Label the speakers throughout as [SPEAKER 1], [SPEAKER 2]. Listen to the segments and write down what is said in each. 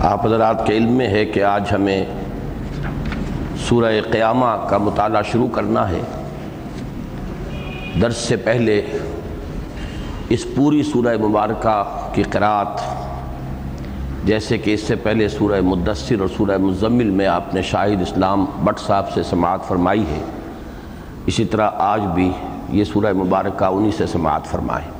[SPEAKER 1] آپ حضرات کے علم میں ہے کہ آج ہمیں سورہ قیامہ کا مطالعہ شروع کرنا ہے۔ درس سے پہلے اس پوری سورہ مبارکہ کی قرآت جیسے کہ اس سے پہلے سورہ مدثر اور سورہ مزمل میں آپ نے شاہد اسلام بٹ صاحب سے سماعت فرمائی ہے، اسی طرح آج بھی یہ سورہ مبارکہ انہی سے سماعت فرمائے۔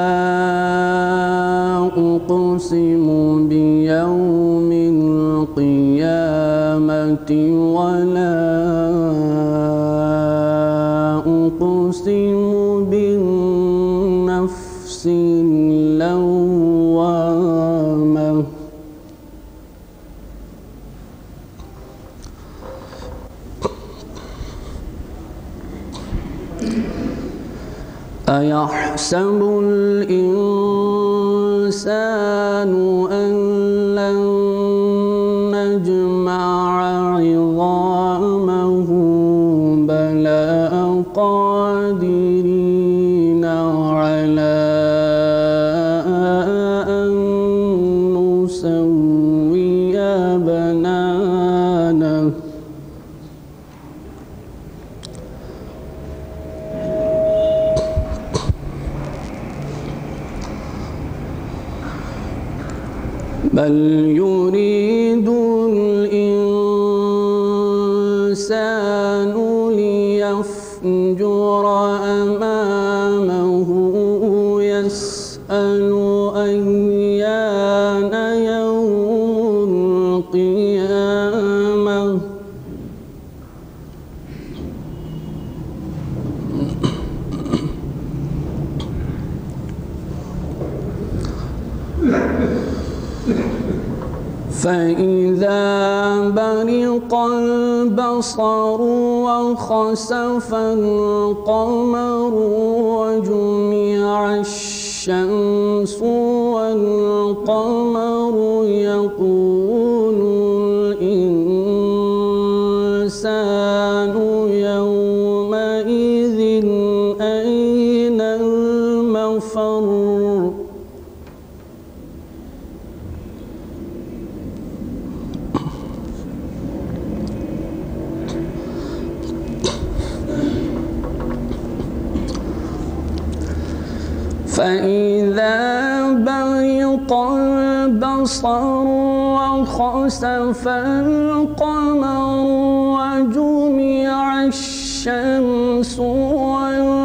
[SPEAKER 2] ولا أقسم بالنفس اللوامة أيحسب الإنسان فإذا برق البصر وخسف القمر وجمع الشمس والقمر يقول فإذا برق البصر وخسف القمر وجمع الشمس والقمر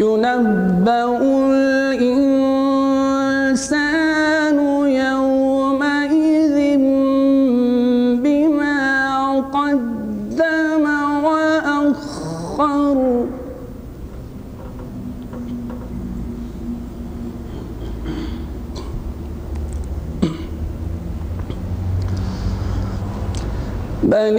[SPEAKER 2] ينبأ الإنسان يومئذ بما قدم وأخر. بل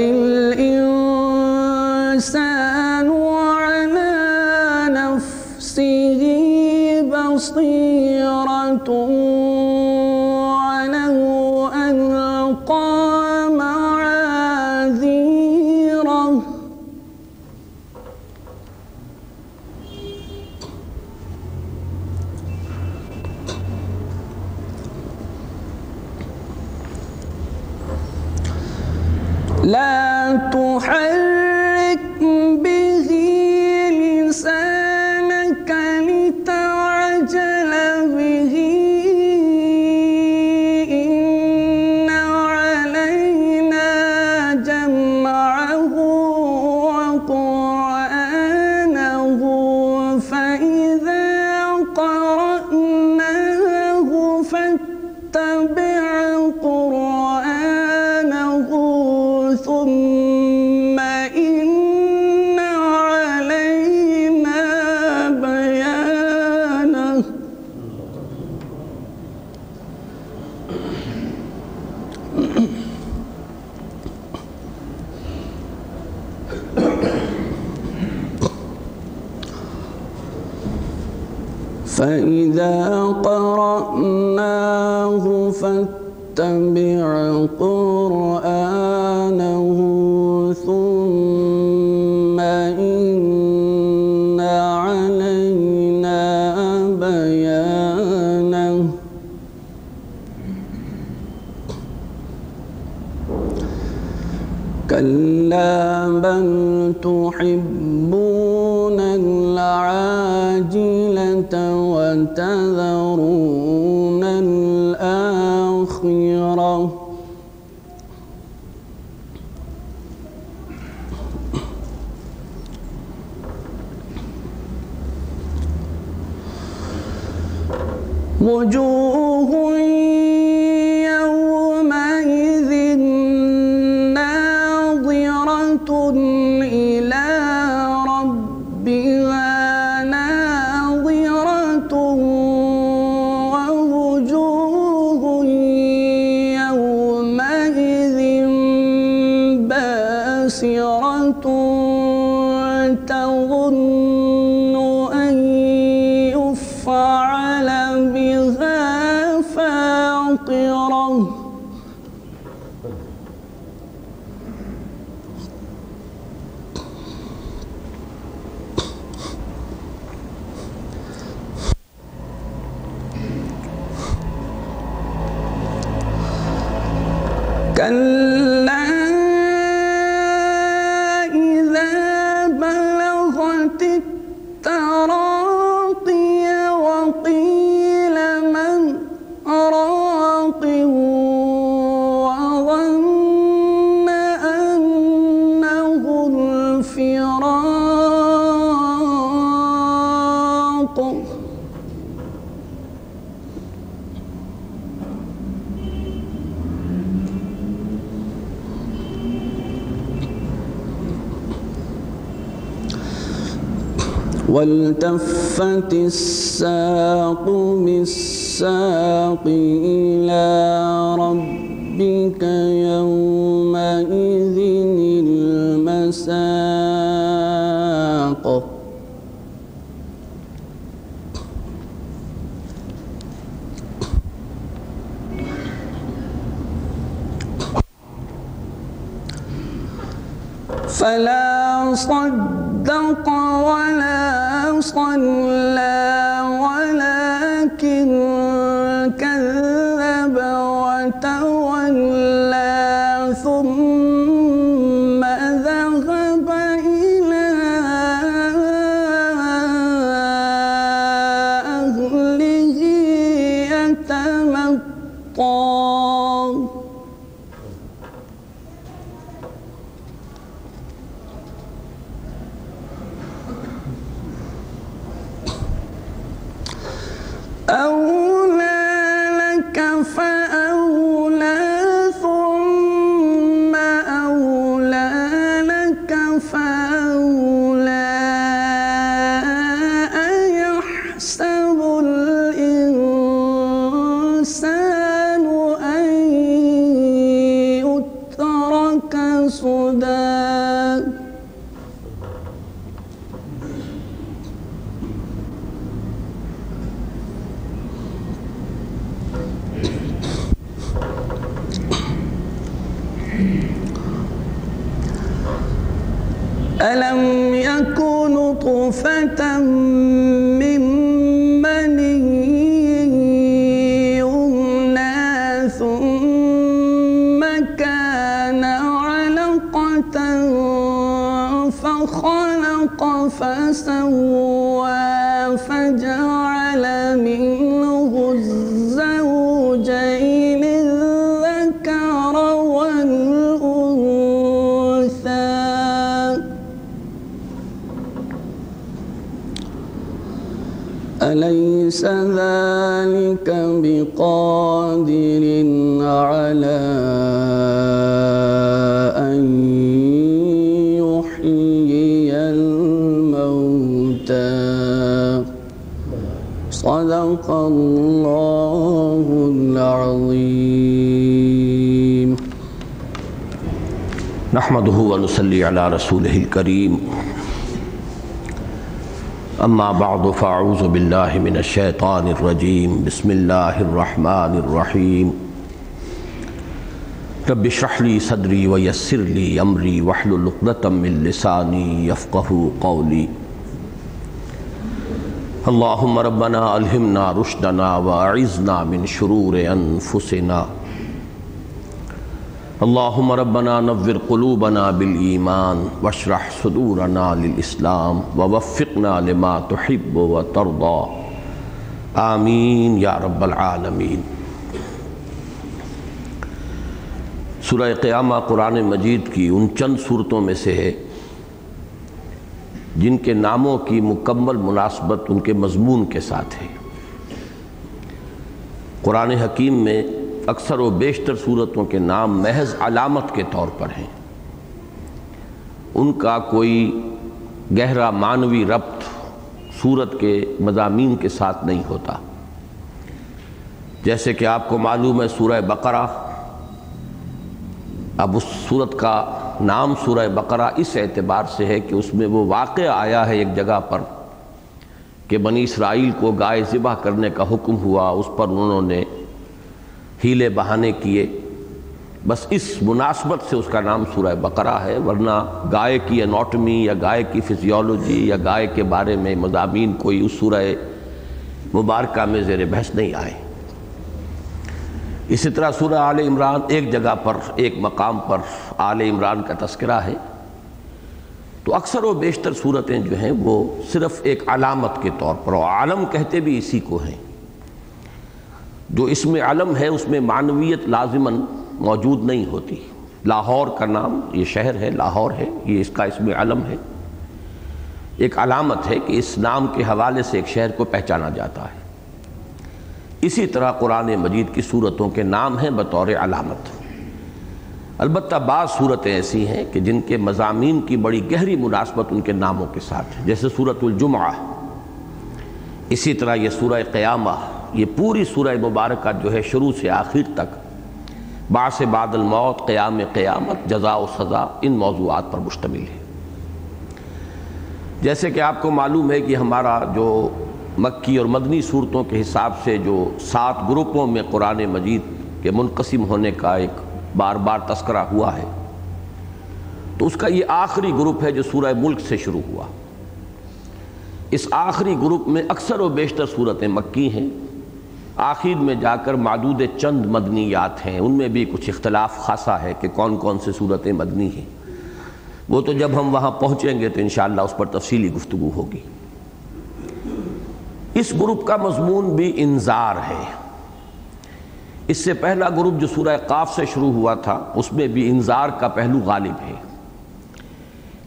[SPEAKER 2] لا تحل تذرون الآخرة. وجود تَرَى والتفت الساق بالساق إلى ربك يوم أليس ذلك بقادر على أن يحيي الموتى؟ صدق الله العظيم.
[SPEAKER 1] نحمده ونصلي على رسوله الكريم. اما بعد فاعوذ بالله من الشيطان الرجيم. بسم الله الرحمن الرحيم. رب اشرح لي صدري ويسر لي امري واحلل عقدة من لساني يفقهوا قولي. اللهم ربنا الهمنا رشدنا واعذنا من شرور انفسنا اللهم ربنا نور قلوبنا بالإيمان واشرح صدورنا للإسلام ووفقنا لما تحب وترضى آمین یا رب العالمین. سورہ قیامہ قرآن مجید کی ان چند صورتوں میں سے ہے جن کے ناموں کی مکمل مناسبت ان کے مضمون کے ساتھ ہے۔ قرآن حکیم میں اکثر و بیشتر صورتوں کے نام محض علامت کے طور پر ہیں۔ ان کا کوئی گہرا معنوی ربط صورت کے مضامین کے ساتھ نہیں ہوتا۔ جیسے کہ آپ کو معلوم ہے سورہ بقرہ۔ اب اس صورت کا نام سورہ بقرہ اس اعتبار سے ہے کہ اس میں وہ واقع آیا ہے ایک جگہ پر کہ بنی اسرائیل کو گائے ذبح کرنے کا حکم ہوا، اس پر انہوں نے ہیلے بہانے کیے۔ بس اس مناسبت سے اس کا نام سورہ بقرہ ہے، ورنہ گائے کی اناٹمی یا گائے کی فزیولوجی یا گائے کے بارے میں مضامین کوئی اس سورہ مبارکہ میں زیر بحث نہیں آئے۔ اسی طرح سورہ آل عمران ایک جگہ پر، ایک مقام پر آل عمران کا تذکرہ ہے۔ تو اکثر و بیشتر صورتیں جو ہیں وہ صرف ایک علامت کے طور پر، اور عالم کہتے بھی اسی کو ہیں۔ جو اس میں علم ہے، اس میں معنویت لازماً موجود نہیں ہوتی۔ لاہور کا نام یہ شہر ہے، لاہور ہے، یہ اس کا اس میں علم ہے۔ ایک علامت ہے کہ اس نام کے حوالے سے ایک شہر کو پہچانا جاتا ہے۔ اسی طرح قرآن مجید کی صورتوں کے نام ہیں بطور علامت۔ البتہ بعض صورتیں ایسی ہیں کہ جن کے مضامین کی بڑی گہری مناسبت ان کے ناموں کے ساتھ ہے، جیسے صورت الجمعہ۔ اسی طرح یہ سورہ قیامہ۔ یہ پوری سورہ مبارکہ جو ہے شروع سے آخر تک باس بعد الموت، قیام قیامت جزا و سزا ان موضوعات پر مشتمل ہے۔ جیسے کہ آپ کو معلوم ہے کہ ہمارا جو مکی اور مدنی صورتوں کے حساب سے جو سات گروپوں میں قرآن مجید کے منقسم ہونے کا ایک بار بار تذکرہ ہوا ہے، تو اس کا یہ آخری گروپ ہے جو سورہ ملک سے شروع ہوا۔ اس آخری گروپ میں اکثر و بیشتر صورتیں مکی ہیں۔ آخر میں جا کر معدود چند مدنیات ہیں۔ ان میں بھی کچھ اختلاف خاصا ہے کہ کون کون سے صورتیں مدنی ہیں۔ وہ تو جب ہم وہاں پہنچیں گے تو انشاءاللہ اس پر تفصیلی گفتگو ہوگی۔ اس گروپ کا مضمون بھی انذار ہے۔ اس سے پہلا گروپ جو سورہ قاف سے شروع ہوا تھا، اس میں بھی انذار کا پہلو غالب ہے۔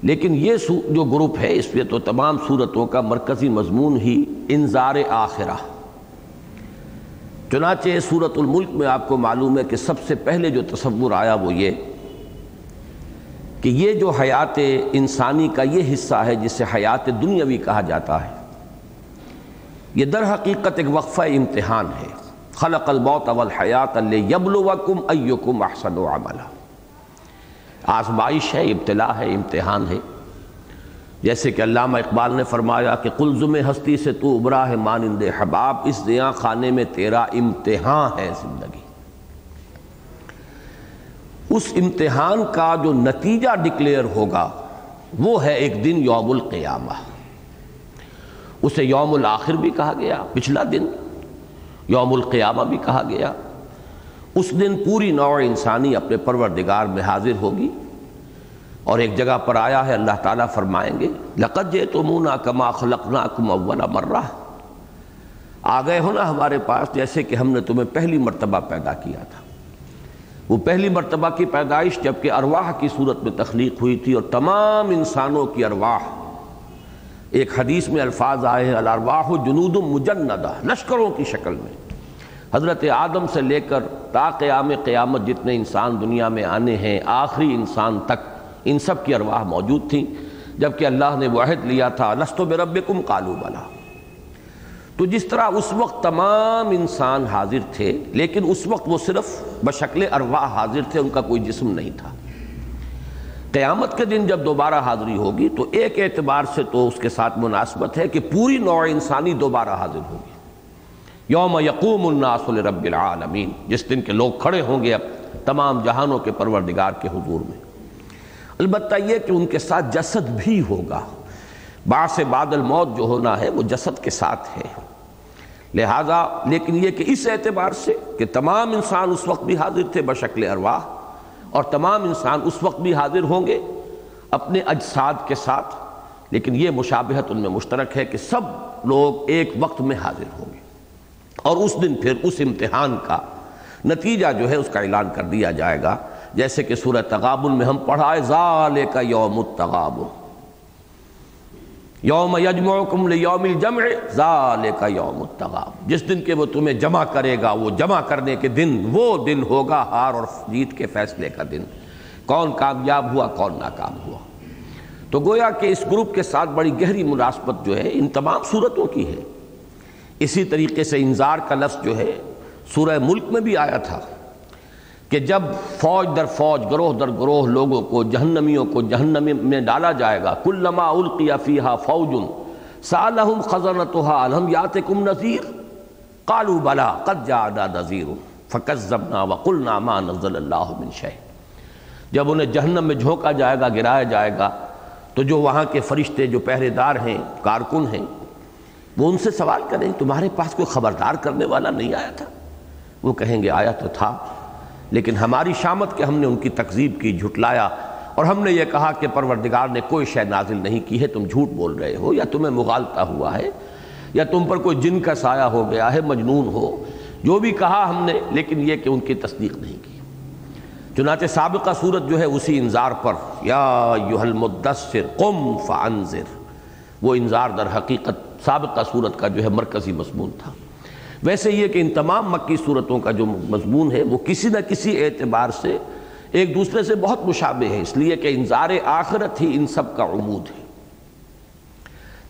[SPEAKER 1] لیکن یہ جو گروپ ہے، اس پہ تو تمام صورتوں کا مرکزی مضمون ہی انذار آخرہ۔ چنانچہ صورت الملک میں آپ کو معلوم ہے کہ سب سے پہلے جو تصور آیا وہ یہ کہ یہ جو حیات انسانی کا یہ حصہ ہے جسے حیات دنیاوی کہا جاتا ہے، یہ در حقیقت ایک وقفہ امتحان ہے۔ خلق الموت والحیات لیبلوکم ایکم احسن عملا۔ آزمائش ہے، ابتلا ہے، امتحان ہے۔ جیسے کہ علامہ اقبال نے فرمایا کہ قلزم ہستی سے تو ابرا ہے مانند حباب، اس دیا خانے میں تیرا امتحان ہے زندگی۔ اس امتحان کا جو نتیجہ ڈکلیئر ہوگا، وہ ہے ایک دن یوم القیامہ۔ اسے یوم الآخر بھی کہا گیا، پچھلا دن یوم القیامہ بھی کہا گیا۔ اس دن پوری نوع انسانی اپنے پروردگار میں حاضر ہوگی۔ اور ایک جگہ پر آیا ہے، اللہ تعالیٰ فرمائیں گے لقت جے تو مونا کما خلقنا کم اولا مرہ۔ آ گئے ہو نا ہمارے پاس، جیسے کہ ہم نے تمہیں پہلی مرتبہ پیدا کیا تھا۔ وہ پہلی مرتبہ کی پیدائش جبکہ ارواح کی صورت میں تخلیق ہوئی تھی اور تمام انسانوں کی ارواح۔ ایک حدیث میں الفاظ آئے ہیں، الارواح جنود مجندہ، لشکروں کی شکل میں۔ حضرت آدم سے لے کر تا قیام قیامت جتنے انسان دنیا میں آنے ہیں، آخری انسان تک ان سب کی ارواح موجود تھیں۔ جبکہ اللہ نے وعہد لیا تھا لست و بربکم؟ قالو بلا۔ تو جس طرح اس وقت تمام انسان حاضر تھے، لیکن اس وقت وہ صرف بشکل ارواح حاضر تھے، ان کا کوئی جسم نہیں تھا۔ قیامت کے دن جب دوبارہ حاضری ہوگی، تو ایک اعتبار سے تو اس کے ساتھ مناسبت ہے کہ پوری نوع انسانی دوبارہ حاضر ہوگی۔ یوم یقوم الناس لرب العالمین۔ جس دن کے لوگ کھڑے ہوں گے اب، تمام جہانوں کے پروردگار کے حضور میں۔ البتہ یہ کہ ان کے ساتھ جسد بھی ہوگا۔ باعث بعد الموت جو ہونا ہے وہ جسد کے ساتھ ہے۔ لہٰذا لیکن یہ کہ اس اعتبار سے کہ تمام انسان اس وقت بھی حاضر تھے بشکل ارواح، اور تمام انسان اس وقت بھی حاضر ہوں گے اپنے اجساد کے ساتھ، لیکن یہ مشابہت ان میں مشترک ہے کہ سب لوگ ایک وقت میں حاضر ہوں گے۔ اور اس دن پھر اس امتحان کا نتیجہ جو ہے اس کا اعلان کر دیا جائے گا۔ جیسے کہ سورہ تغابن میں ہم پڑھائے ذال کا یوم التغابن۔ یوم یجمعکم لیوم الجمع ذال کا یوم التغابن۔ جس دن کے وہ تمہیں جمع کرے گا، وہ جمع کرنے کے دن، وہ دن ہوگا ہار اور جیت کے فیصلے کا دن۔ کون کامیاب ہوا، کون ناکام ہوا۔ تو گویا کہ اس گروپ کے ساتھ بڑی گہری مناسبت جو ہے، ان تمام صورتوں کی ہے۔ اسی طریقے سے انذار کا لفظ جو ہے، سورہ ملک میں بھی آیا تھا۔ کہ جب فوج در فوج، گروہ در گروہ لوگوں کو، جہنمیوں کو جہنمی میں ڈالا جائے گا، کلما القی فیہا فوج، سالہم خزنتها الہم یاتکم نذیر، قالوا بلا قد جاءنا نذیر، فکذبنا وقلنا ما نزل اللہ من شیء۔ جب انہیں جہنم میں جھونکا جائے گا، گرایا جائے گا، تو جو وہاں کے فرشتے، جو پہرے دار ہیں، کارکن ہیں، وہ ان سے سوال کریں، تمہارے پاس کوئی خبردار کرنے والا نہیں آیا تھا؟ وہ کہیں گے، آیا تو تھا۔ لیکن ہماری شامت کے ہم نے ان کی تقزیب کی، جھٹلایا۔ اور ہم نے یہ کہا کہ پروردگار نے کوئی شے نازل نہیں کی ہے، تم جھوٹ بول رہے ہو یا تمہیں مغالطہ ہوا ہے، یا تم پر کوئی جن کا سایہ ہو گیا ہے، مجنون ہو۔ جو بھی کہا ہم نے، لیکن یہ کہ ان کی تصدیق نہیں کی۔ چنانچہ سابقہ صورت جو ہے، اسی انذار پر۔ یا المدثر قم فانذر۔ وہ انذار در حقیقت سابقہ صورت کا جو ہے، مرکزی مضمون تھا۔ ویسے یہ کہ ان تمام مکی صورتوں کا جو مضمون ہے وہ کسی نہ کسی اعتبار سے ایک دوسرے سے بہت مشابہ ہے، اس لیے کہ انذار آخرت ہی ان سب کا عمود ہے۔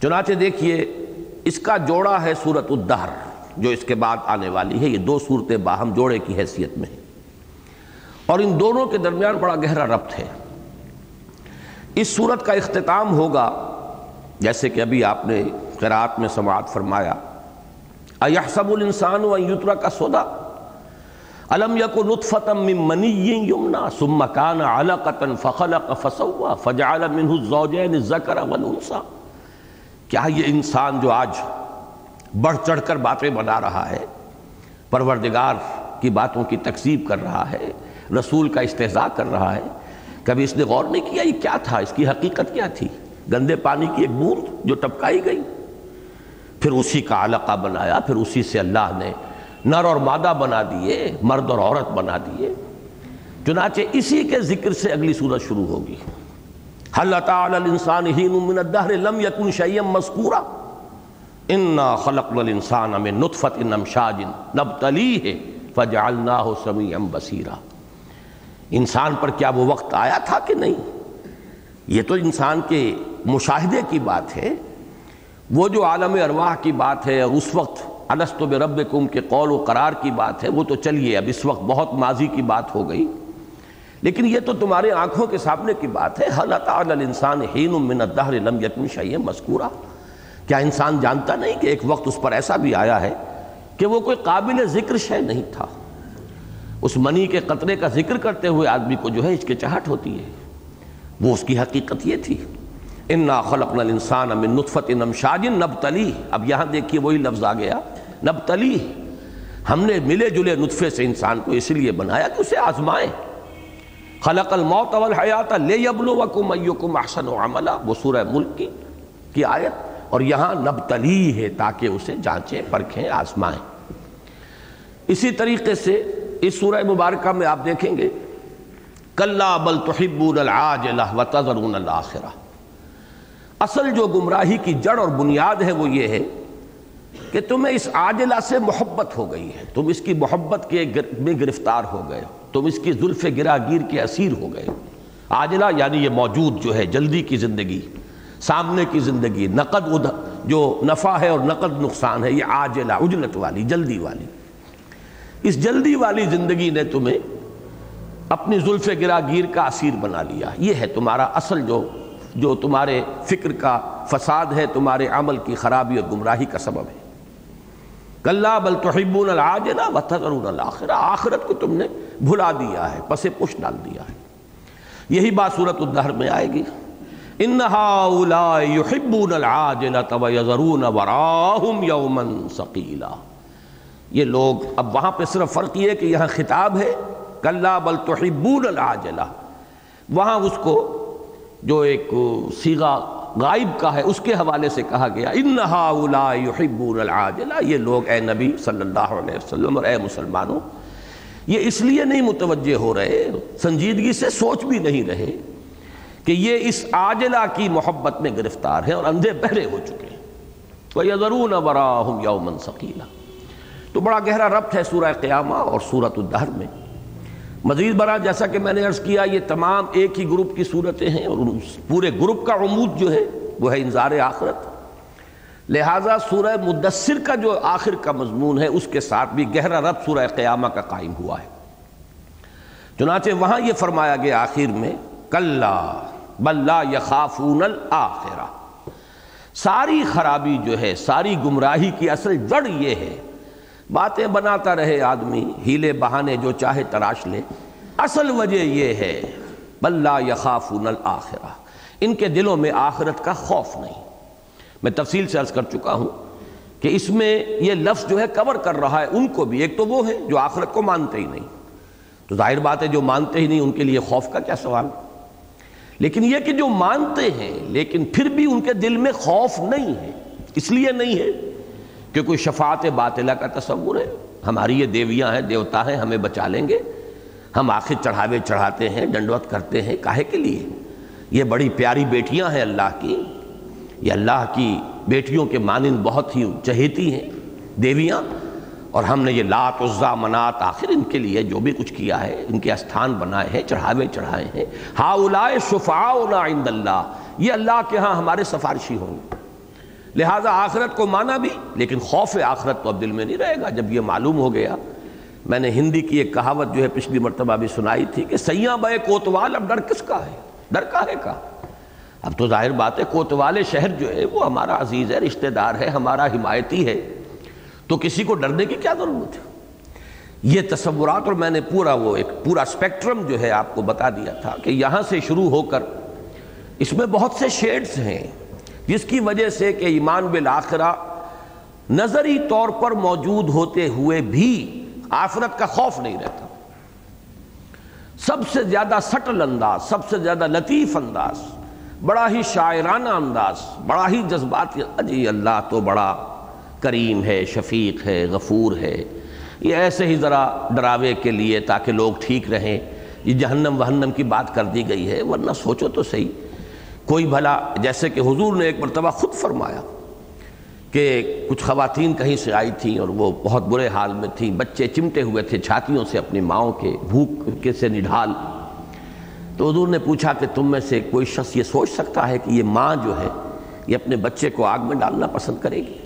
[SPEAKER 1] چنانچہ دیکھیے، اس کا جوڑا ہے صورت الدہر، جو اس کے بعد آنے والی ہے، یہ دو صورتیں باہم جوڑے کی حیثیت میں ہیں۔ اور ان دونوں کے درمیان بڑا گہرا ربط ہے۔ اس صورت کا اختتام ہوگا، جیسے کہ ابھی آپ نے قرآت میں سماعت فرمایا ایحسب الانسان و یترا کا سودا علم یک نطفتا من منی یمنا ثم کان علقتا فخلق فسوا فجعل منہ الزوجین الذکر والانسا کیا یہ انسان جو آج بڑھ چڑھ کر باتیں بنا رہا ہے، پروردگار کی باتوں کی تکذیب کر رہا ہے، رسول کا استحضاء کر رہا ہے، کبھی اس نے غور نہیں کیا یہ کیا تھا؟ اس کی حقیقت کیا تھی؟ گندے پانی کی ایک بوند جو ٹپکائی گئی۔ پھر اسی کا علقہ بنایا، پھر اسی سے اللہ نے نر اور مادہ بنا دیے، مرد اور عورت بنا دیے۔ چنانچہ اسی کے ذکر سے اگلی صورت شروع ہوگی۔ حل تعالی الانسان ہین من الدہر لم یکن شیئا مذکورا؟ انا خلقنا الانسان من نطفت نمشاج نبتلیہ فجعلناہ سمیعا بصیرا۔ انسان پر کیا وہ وقت آیا تھا کہ نہیں؟ یہ تو انسان کے مشاہدے کی بات ہے۔ وہ جو عالم ارواح کی بات ہے اس وقت الست بربکم کے قول و قرار کی بات ہے، وہ تو چلیے، اب اس وقت بہت ماضی کی بات ہو گئی۔ لیکن یہ تو تمہارے آنکھوں کے سامنے کی بات ہے۔ حل تعالی الانسان حین من الدہر لم یکن شیئا مذکورا کیا انسان جانتا نہیں کہ ایک وقت اس پر ایسا بھی آیا ہے کہ وہ کوئی قابل ذکر شے نہیں تھا؟ اس منی کے قطرے کا ذکر کرتے ہوئے آدمی کو جو ہے ہچکچاہٹ ہوتی ہے۔ وہ اس کی حقیقت یہ تھی۔ انا خلق نل انسان نطفت نم شاجن نب تلی اب یہاں دیکھیے وہی لفظ آ گیا۔ نب تلی ہم نے ملے جلے نطفے سے انسان کو اس لیے بنایا کہ اسے آزمائیں خلق الموت والحیات لے یبلوکم ایکم احسن عملا۔ وہ سورہ ملک کی کی آیت۔ اور یہاں نب تلی ہے تاکہ اسے جانچیں، پرکھیں، آزمائیں۔ اسی طریقے سے اس سورہ مبارکہ میں آپ دیکھیں گے، کلا بل تحبون العاجلہ وتذرون الاخرہ اصل جو گمراہی کی جڑ اور بنیاد ہے وہ یہ ہے کہ تمہیں اس عاجلہ سے محبت ہو گئی ہے۔ تم اس کی محبت کے میں گرفتار ہو گئے تم اس کی زلف گرا گیر کے اسیر ہو گئے عاجلہ یعنی یہ موجود جو ہے، جلدی کی زندگی، سامنے کی زندگی، نقد جو نفع ہے اور نقد نقصان ہے، یہ عاجلہ، اجلت والی، جلدی والی۔ اس جلدی والی زندگی نے تمہیں اپنی زلف گرا گیر کا اسیر بنا لیا۔ یہ ہے تمہارا اصل جو جو تمہارے فکر کا فساد ہے، تمہارے عمل کی خرابی اور گمراہی کا سبب ہے۔ کلّا بل تحبون العاجلہ وتذرون الاخرہ۔ آخرت کو تم نے بھلا دیا ہے پس پش ڈال دیا ہے۔ یہی بات صورت الدہر میں آئے گی۔ ان هؤلاء يحبون العاجلة ويذرون وراهم يوما ثقيلا یہ لوگ اب وہاں پہ صرف فرق یہ ہے کہ یہاں خطاب ہے، کلّا بل تحبون العاجلہ۔ وہاں اس کو جو ایک سیغا غائب کا ہے، اس کے حوالے سے کہا گیا انہا یحبون العاجلہ یہ لوگ اے نبی صلی اللہ علیہ وسلم اور اے مسلمانوں، یہ اس لیے نہیں متوجہ ہو رہے، سنجیدگی سے سوچ بھی نہیں رہے کہ یہ اس عاجلہ کی محبت میں گرفتار ہیں اور اندھے بہرے ہو چکے ہیں۔ وَيَذَرُونَ وَرَاهُمْ يَوْمًا ثَقِيلًا۔ تو بڑا گہرا ربط ہے سورہ قیامہ اور سورۃ الدہر میں۔ مزید برآں جیسا کہ میں نے عرض کیا، یہ تمام ایک ہی گروپ کی صورتیں ہیں اور پورے گروپ کا عمود جو ہے، وہ ہے انظار آخرت۔ لہٰذا سورہ مدثر کا جو آخر کا مضمون ہے، اس کے ساتھ بھی گہرا رب سورہ قیامہ کا قائم ہوا ہے۔ چنانچہ وہاں یہ فرمایا گیا آخر میں کل بلّہ یخافون الآخرہ۔ ساری خرابی جو ہے، ساری گمراہی کی اصل جڑ یہ ہے باتیں بناتا رہے آدمی، ہیلے بہانے جو چاہے تراش لے۔ اصل وجہ یہ ہے بلّہ یخافون الآخرہ ان کے دلوں میں آخرت کا خوف نہیں۔ میں تفصیل سے عرض کر چکا ہوں کہ اس میں یہ لفظ جو ہے کور کر رہا ہے، ان کو بھی۔ ایک تو وہ ہے جو آخرت کو مانتے ہی نہیں۔ تو ظاہر بات ہے جو مانتے ہی نہیں، ان کے لیے خوف کا کیا سوال؟ لیکن یہ کہ جو مانتے ہیں، لیکن پھر بھی ان کے دل میں خوف نہیں ہے، اس لیے نہیں ہے۔ کہ کوئی شفاعت باطلہ کا تصور ہے؟ ہماری یہ دیویاں ہیں، دیوتا ہیں، ہمیں بچا لیں گے۔ ہم آخر چڑھاوے چڑھاتے ہیں، ڈنڈوت کرتے ہیں، کاہے کے لیے؟ یہ بڑی پیاری بیٹیاں ہیں اللہ کی۔ یہ اللہ کی بیٹیوں کے مانند بہت ہی چہیتی ہیں دیویاں۔ اور ہم نے یہ لات، عزا، منات آخر ان کے لیے جو بھی کچھ کیا ہے، ان کے استھان بنائے ہیں، چڑھاوے چڑھائے ہیں۔ ہا اولائے شفاؤنا عند اللہ۔ یہ اللہ کے ہاں ہمارے سفارشی ہوں گے۔ لہٰذا آخرت کو مانا بھی، لیکن خوف آخرت تو اب دل میں نہیں رہے گا۔ جب یہ معلوم ہو گیا، میں نے ہندی کی ایک کہاوت جو ہے پچھلی مرتبہ بھی سنائی تھی کہ سیاں بے کوتوال، اب ڈر کس کا ہے؟ ڈر کا ہے کا؟ اب تو ظاہر بات ہے، کوتوال شہر جو ہے، وہ ہمارا عزیز ہے، رشتہ دار ہے، ہمارا حمایتی ہے۔ تو کسی کو ڈرنے کی کیا ضرورت ہے؟ یہ تصورات، اور میں نے پورا وہ ایک پورا سپیکٹرم جو ہے آپ کو بتا دیا تھا کہ یہاں سے شروع ہو کر، اس میں بہت سے شیڈز ہیں۔ جس کی وجہ سے کہ ایمان بالآخرہ نظری طور پر موجود ہوتے ہوئے بھی آخرت کا خوف نہیں رہتا۔ سب سے زیادہ سٹل انداز، سب سے زیادہ لطیف انداز، بڑا ہی شاعرانہ انداز، بڑا ہی جذبات اجی اللہ تو بڑا کریم ہے، شفیق ہے، غفور ہے۔ یہ ایسے ہی ذرا ڈراوے کے لیے تاکہ لوگ ٹھیک رہیں۔ یہ جہنم وہنم کی بات کر دی گئی ہے، ورنہ سوچو تو صحیح۔ کوئی بھلا جیسے کہ حضور نے ایک مرتبہ خود فرمایا کہ کچھ خواتین کہیں سے آئی تھیں اور وہ بہت برے حال میں تھیں، بچے چمٹے ہوئے تھے چھاتیوں سے اپنی ماؤں کے بھوک کے سے نڈھال۔ تو حضور نے پوچھا کہ تم میں سے کوئی شخص یہ سوچ سکتا ہے کہ یہ ماں جو ہے، یہ اپنے بچے کو آگ میں ڈالنا پسند کرے گی؟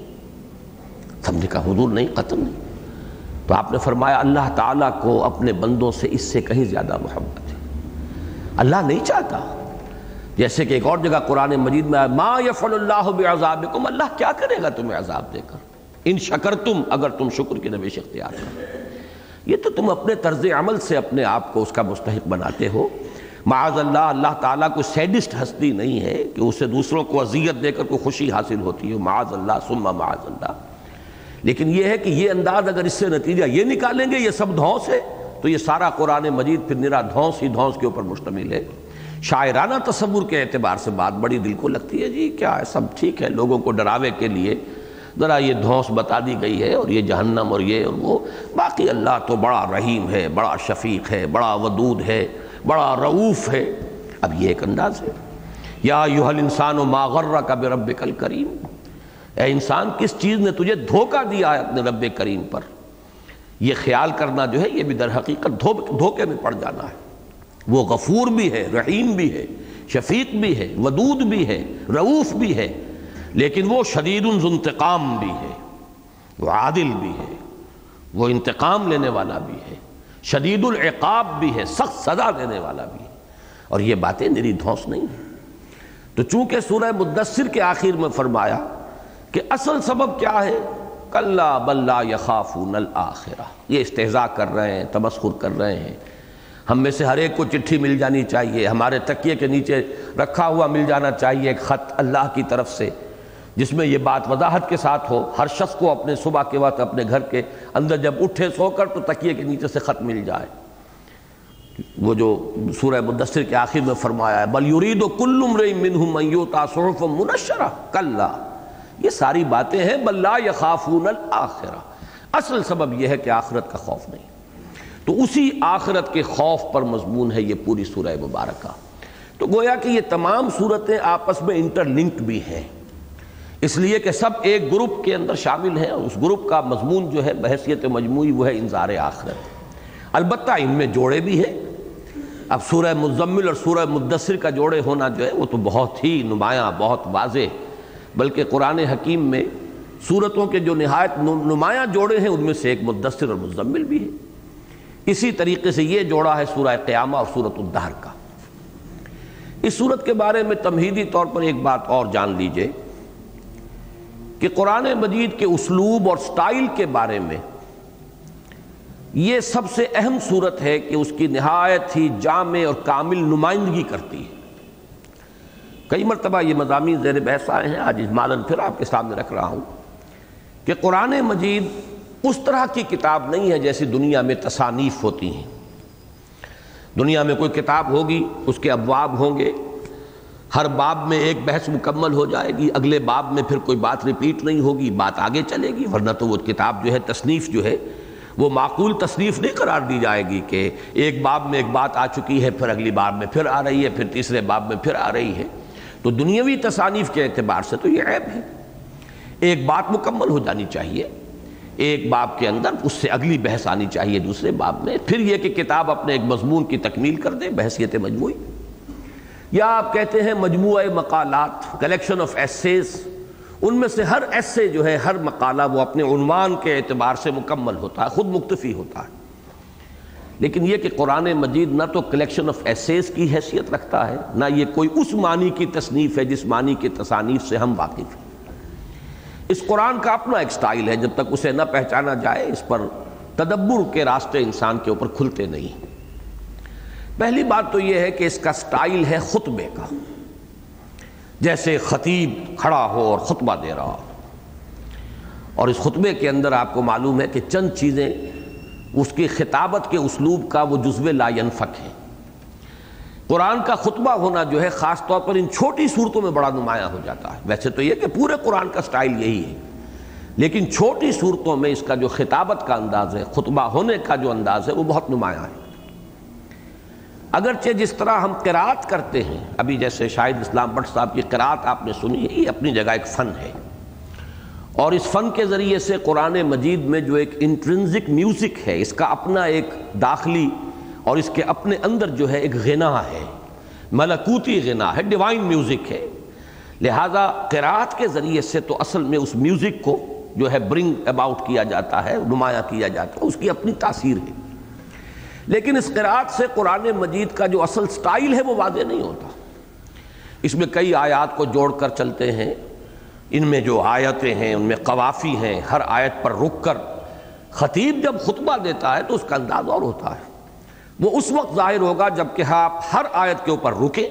[SPEAKER 1] سمجھے کہا، حضور نہیں، قتل نہیں۔ تو آپ نے فرمایا، اللہ تعالیٰ کو اپنے بندوں سے اس سے کہیں زیادہ محبت ہے۔ اللہ نہیں چاہتا۔ جیسے کہ ایک اور جگہ قرآن مجید میں ما یفعل اللہ بعذابکم اللہ کیا کرے گا تمہیں عذاب دے کر؟ ان شکر تم اگر تم شکر کی نویش اختیار کرو۔ یہ تو تم اپنے طرز عمل سے اپنے آپ کو اس کا مستحق بناتے ہو۔ معاذ اللہ اللہ تعالیٰ کوئی سیڈسٹ ہستی نہیں ہے کہ اسے دوسروں کو اذیت دے کر کوئی خوشی حاصل ہوتی ہے معاذ اللہ سما معاذ اللہ۔ لیکن یہ ہے کہ یہ انداز اگر اس سے نتیجہ یہ نکالیں گے، یہ سب دھونس ہے، تو یہ سارا قرآن مجید پھر نرا دھونس ہی دھونس کے اوپر مشتمل ہے۔ شاعرانہ تصور کے اعتبار سے بات بڑی دل کو لگتی ہے جی کیا ہے؟ سب ٹھیک ہے، لوگوں کو ڈراوے کے لیے ذرا یہ دھونس بتا دی گئی ہے اور یہ جہنم اور یہ اور وہ۔ باقی اللہ تو بڑا رحیم ہے، بڑا شفیق ہے، بڑا ودود ہے، بڑا رعوف ہے۔ اب یہ ایک انداز ہے۔ یا یوہل انسان و ماغرہ کا بے رب کل کریم اے انسان، کس چیز نے تجھے دھوکہ دیا ہے اپنے رب کریم پر؟ یہ خیال کرنا جو ہے، یہ بھی در حقیقت دھوکے میں پڑ جانا ہے۔ وہ غفور بھی ہے، رحیم بھی ہے، شفیق بھی ہے، ودود بھی ہے، رعوف بھی ہے، لیکن وہ شدید انتقام بھی ہے، وہ عادل بھی ہے، وہ انتقام لینے والا بھی ہے، شدید العقاب بھی ہے، سخت سزا دینے والا بھی ہے۔ اور یہ باتیں میری دھوس نہیں ہیں۔ تو چونکہ سورہ مدثر کے آخر میں فرمایا کہ اصل سبب کیا ہے، کلّا بلّہ یخافون الآخرہ۔ یہ استحضاء کر رہے ہیں، تمسخر کر رہے ہیں۔ ہم میں سے ہر ایک کو چٹھی مل جانی چاہیے، ہمارے تکیے کے نیچے رکھا ہوا مل جانا چاہیے ایک خط اللہ کی طرف سے، جس میں یہ بات وضاحت کے ساتھ ہو، ہر شخص کو اپنے صبح کے وقت اپنے گھر کے اندر جب اٹھے سو کر تو تکیے کے نیچے سے خط مل جائے۔ وہ جو سورہ مدثر کے آخر میں فرمایا ہے، بل یرید و کل منہم ایوتا صحف منشرہ، کلا۔ یہ ساری باتیں ہیں، بل لا یخافون الاخرہ اصل سبب یہ ہے کہ آخرت کا خوف نہیں۔ تو اسی آخرت کے خوف پر مضمون ہے یہ پوری سورہ مبارکہ۔ تو گویا کہ یہ تمام صورتیں آپس میں انٹر لنکڈ بھی ہیں۔ اس لیے کہ سب ایک گروپ کے اندر شامل ہیں اور اس گروپ کا مضمون جو ہے، بحثیت مجموعی، وہ ہے انظار آخرت۔ البتہ ان میں جوڑے بھی ہیں۔ اب سورہ مزمل اور سورہ مدثر کا جوڑے ہونا جو ہے، وہ تو بہت ہی نمایاں، بہت واضح۔ بلکہ قرآن حکیم میں صورتوں کے جو نہایت نمایاں جوڑے ہیں، ان میں سے ایک مدثر اور مزمل بھی ہے۔ اسی طریقے سے یہ جوڑا ہے سورہ قیامہ اور سورت الدہر کا۔ اس صورت کے بارے میں تمہیدی طور پر ایک بات اور جان لیجیے کہ قرآن مجید کے اسلوب اور سٹائل کے بارے میں یہ سب سے اہم صورت ہے کہ اس کی نہایت ہی جامع اور کامل نمائندگی کرتی ہے۔ کئی مرتبہ یہ مضامین زیر بحث آئے ہیں، آج اجمالاً پھر آپ کے سامنے رکھ رہا ہوں کہ قرآن مجید اس طرح کی کتاب نہیں ہے جیسی دنیا میں تصانیف ہوتی ہیں۔ دنیا میں کوئی کتاب ہوگی، اس کے ابواب ہوں گے۔ ہر باب میں ایک بحث مکمل ہو جائے گی، اگلے باب میں پھر کوئی بات ریپیٹ نہیں ہوگی، بات آگے چلے گی۔ ورنہ تو وہ کتاب جو ہے، تصنیف جو ہے، وہ معقول تصنیف نہیں قرار دی جائے گی کہ ایک باب میں ایک بات آ چکی ہے، پھر اگلی باب میں پھر آ رہی ہے، پھر تیسرے باب میں پھر آ رہی ہے۔ تو دنیاوی تصانیف کے اعتبار سے تو یہ عیب ہے۔ ایک بات مکمل ہو جانی چاہیے۔ ایک باب کے اندر اس سے اگلی بحث آنی چاہیے دوسرے باب میں۔ پھر یہ کہ کتاب اپنے ایک مضمون کی تکمیل کر دے بحثیت مجموعی۔ یا آپ کہتے ہیں مجموعہ مقالات کلیکشن آف ایسیز ان میں سے ہر ایسے جو ہے، ہر مقالہ وہ اپنے عنوان کے اعتبار سے مکمل ہوتا ہے، خود مکتفی ہوتا ہے۔ لیکن یہ کہ قرآن مجید نہ تو کلیکشن آف ایسیز کی حیثیت رکھتا ہے، نہ یہ کوئی اس معنی کی تصنیف ہے جس معنی کی تصانیف سے ہم واقف ہیں۔ اس قرآن کا اپنا ایک سٹائل ہے، جب تک اسے نہ پہچانا جائے، اس پر تدبر کے راستے انسان کے اوپر کھلتے نہیں۔ پہلی بات تو یہ ہے کہ اس کا سٹائل ہے خطبے کا۔ جیسے خطیب کھڑا ہو اور خطبہ دے رہا ہو۔ اور اس خطبے کے اندر آپ کو معلوم ہے کہ چند چیزیں، اس کی خطابت کے اسلوب کا وہ جزو لا ينفق ہے قرآن کا خطبہ ہونا جو ہے خاص طور پر ان چھوٹی صورتوں میں بڑا نمایاں ہو جاتا ہے۔ ویسے تو یہ کہ پورے قرآن کا سٹائل یہی ہے۔ لیکن چھوٹی صورتوں میں اس کا جو خطابت کا انداز ہے، خطبہ ہونے کا جو انداز ہے، وہ بہت نمایاں ہے۔ اگرچہ جس طرح ہم قرات کرتے ہیں، ابھی جیسے شاہد اسلام بٹ صاحب کی قرات آپ نے سنی ہے یہ اپنی جگہ ایک فن ہے۔ اور اس فن کے ذریعے سے قرآن مجید میں جو ایک انٹرنزک میوزک ہے، اس کا اپنا ایک داخلی اور اس کے اپنے اندر جو ہے ایک غنا ہے، ملکوتی غنا ہے ڈیوائن میوزک ہے۔ لہذا قرآت کے ذریعے سے تو اصل میں اس میوزک کو جو ہے برنگ اباؤٹ کیا جاتا ہے، نمایاں کیا جاتا ہے، اس کی اپنی تاثیر ہے۔ لیکن اس قرآت سے قرآن مجید کا جو اصل سٹائل ہے وہ واضح نہیں ہوتا۔ اس میں کئی آیات کو جوڑ کر چلتے ہیں۔ ان میں جو آیتیں ہیں، ان میں قوافی ہیں، ہر آیت پر رک کر خطیب جب خطبہ دیتا ہے تو اس کا انداز اور ہوتا ہے۔ وہ اس وقت ظاہر ہوگا جبکہ آپ ہر آیت کے اوپر رکیں۔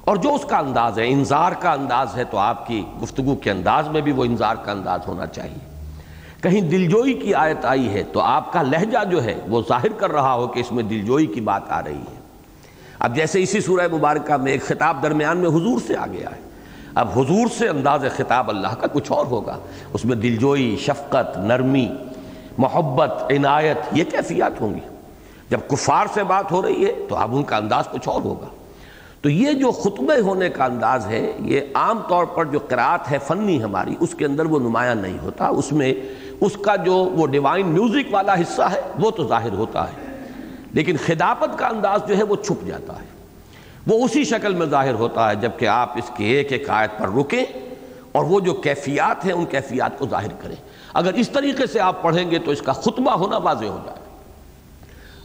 [SPEAKER 1] اور جو اس کا انداز ہے انظار کا انداز ہے، تو آپ کی گفتگو کے انداز میں بھی وہ انظار کا انداز ہونا چاہیے۔ کہیں دلجوئی کی آیت آئی ہے تو آپ کا لہجہ جو ہے وہ ظاہر کر رہا ہو کہ اس میں دلجوئی کی بات آ رہی ہے۔ اب جیسے اسی سورہ مبارکہ میں ایک خطاب درمیان میں حضور سے آ گیا ہے اب حضور سے انداز خطاب اللہ کا کچھ اور ہوگا۔ اس میں دلجوئی، شفقت، نرمی، محبت، عنایت، یہ کیفیات ہوں گی۔ جب کفار سے بات ہو رہی ہے تو اب ان کا انداز کچھ اور ہوگا۔ تو یہ جو خطبے ہونے کا انداز ہے، یہ عام طور پر جو قرآت ہے فنی ہماری، اس کے اندر وہ نمایاں نہیں ہوتا۔ اس میں اس کا جو وہ ڈیوائن میوزک والا حصہ ہے، وہ تو ظاہر ہوتا ہے۔ لیکن خداپت کا انداز جو ہے وہ چھپ جاتا ہے۔ وہ اسی شکل میں ظاہر ہوتا ہے جبکہ آپ اس کے ایک ایک آیت پر رکیں اور وہ جو کیفیات ہیں، ان کیفیات کو ظاہر کریں۔ اگر اس طریقے سے آپ پڑھیں گے تو اس کا خطبہ ہونا واضح ہو جائے۔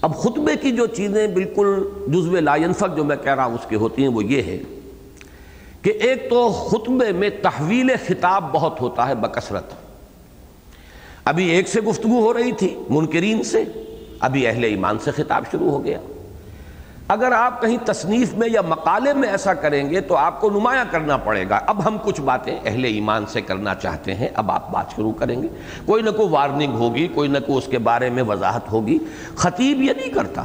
[SPEAKER 1] اب خطبے کی جو چیزیں بالکل جزو لاینفق جو میں کہہ رہا ہوں اس کے ہوتی ہیں وہ یہ ہے کہ ایک تو خطبے میں تحویل خطاب بہت ہوتا ہے بکثرت۔ ابھی ایک سے گفتگو ہو رہی تھی، منکرین سے، ابھی اہل ایمان سے خطاب شروع ہو گیا۔ اگر آپ کہیں تصنیف میں یا مقالے میں ایسا کریں گے تو آپ کو نمایاں کرنا پڑے گا۔ اب ہم کچھ باتیں اہل ایمان سے کرنا چاہتے ہیں۔ اب آپ بات شروع کریں گے۔ کوئی نہ کوئی وارننگ ہوگی، کوئی نہ کوئی اس کے بارے میں وضاحت ہوگی۔ خطیب یہ نہیں کرتا۔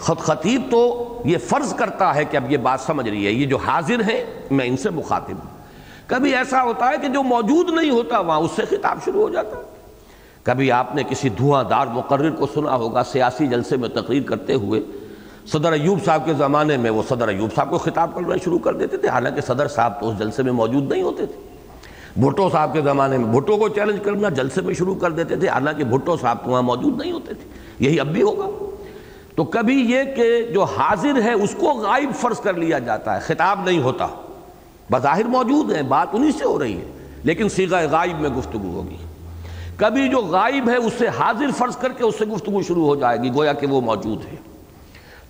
[SPEAKER 1] خطیب تو یہ فرض کرتا ہے کہ اب یہ بات سمجھ رہی ہے۔ یہ جو حاضر ہیں، میں ان سے مخاطب ہوں۔ کبھی ایسا ہوتا ہے کہ جو موجود نہیں ہوتا، وہاں اس سے خطاب شروع ہو جاتا۔ کبھی آپ نے کسی دھواں دار مقرر کو سنا ہوگا، سیاسی جلسے میں تقریر کرتے ہوئے۔ صدر ایوب صاحب کے زمانے میں وہ صدر ایوب صاحب کو خطاب کرنا شروع کر دیتے تھے۔ حالانکہ صدر صاحب تو اس جلسے میں موجود نہیں ہوتے تھے۔ بھٹو صاحب کے زمانے میں بھٹو کو چیلنج کرنا جلسے میں شروع کر دیتے تھے۔ حالانکہ بھٹو صاحب تو وہاں موجود نہیں ہوتے تھے۔ یہی اب بھی ہوگا۔ تو کبھی یہ کہ جو حاضر ہے اس کو غائب فرض کر لیا جاتا ہے۔ خطاب نہیں ہوتا۔ بظاہر موجود ہے بات انہی سے ہو رہی ہے۔ لیکن سیغہ غائب میں گفتگو ہوگی۔ کبھی جو غائب ہے اس سے حاضر فرض کر کے اس سے گفتگو شروع ہو جائے گی۔ گویا کہ وہ موجود ہے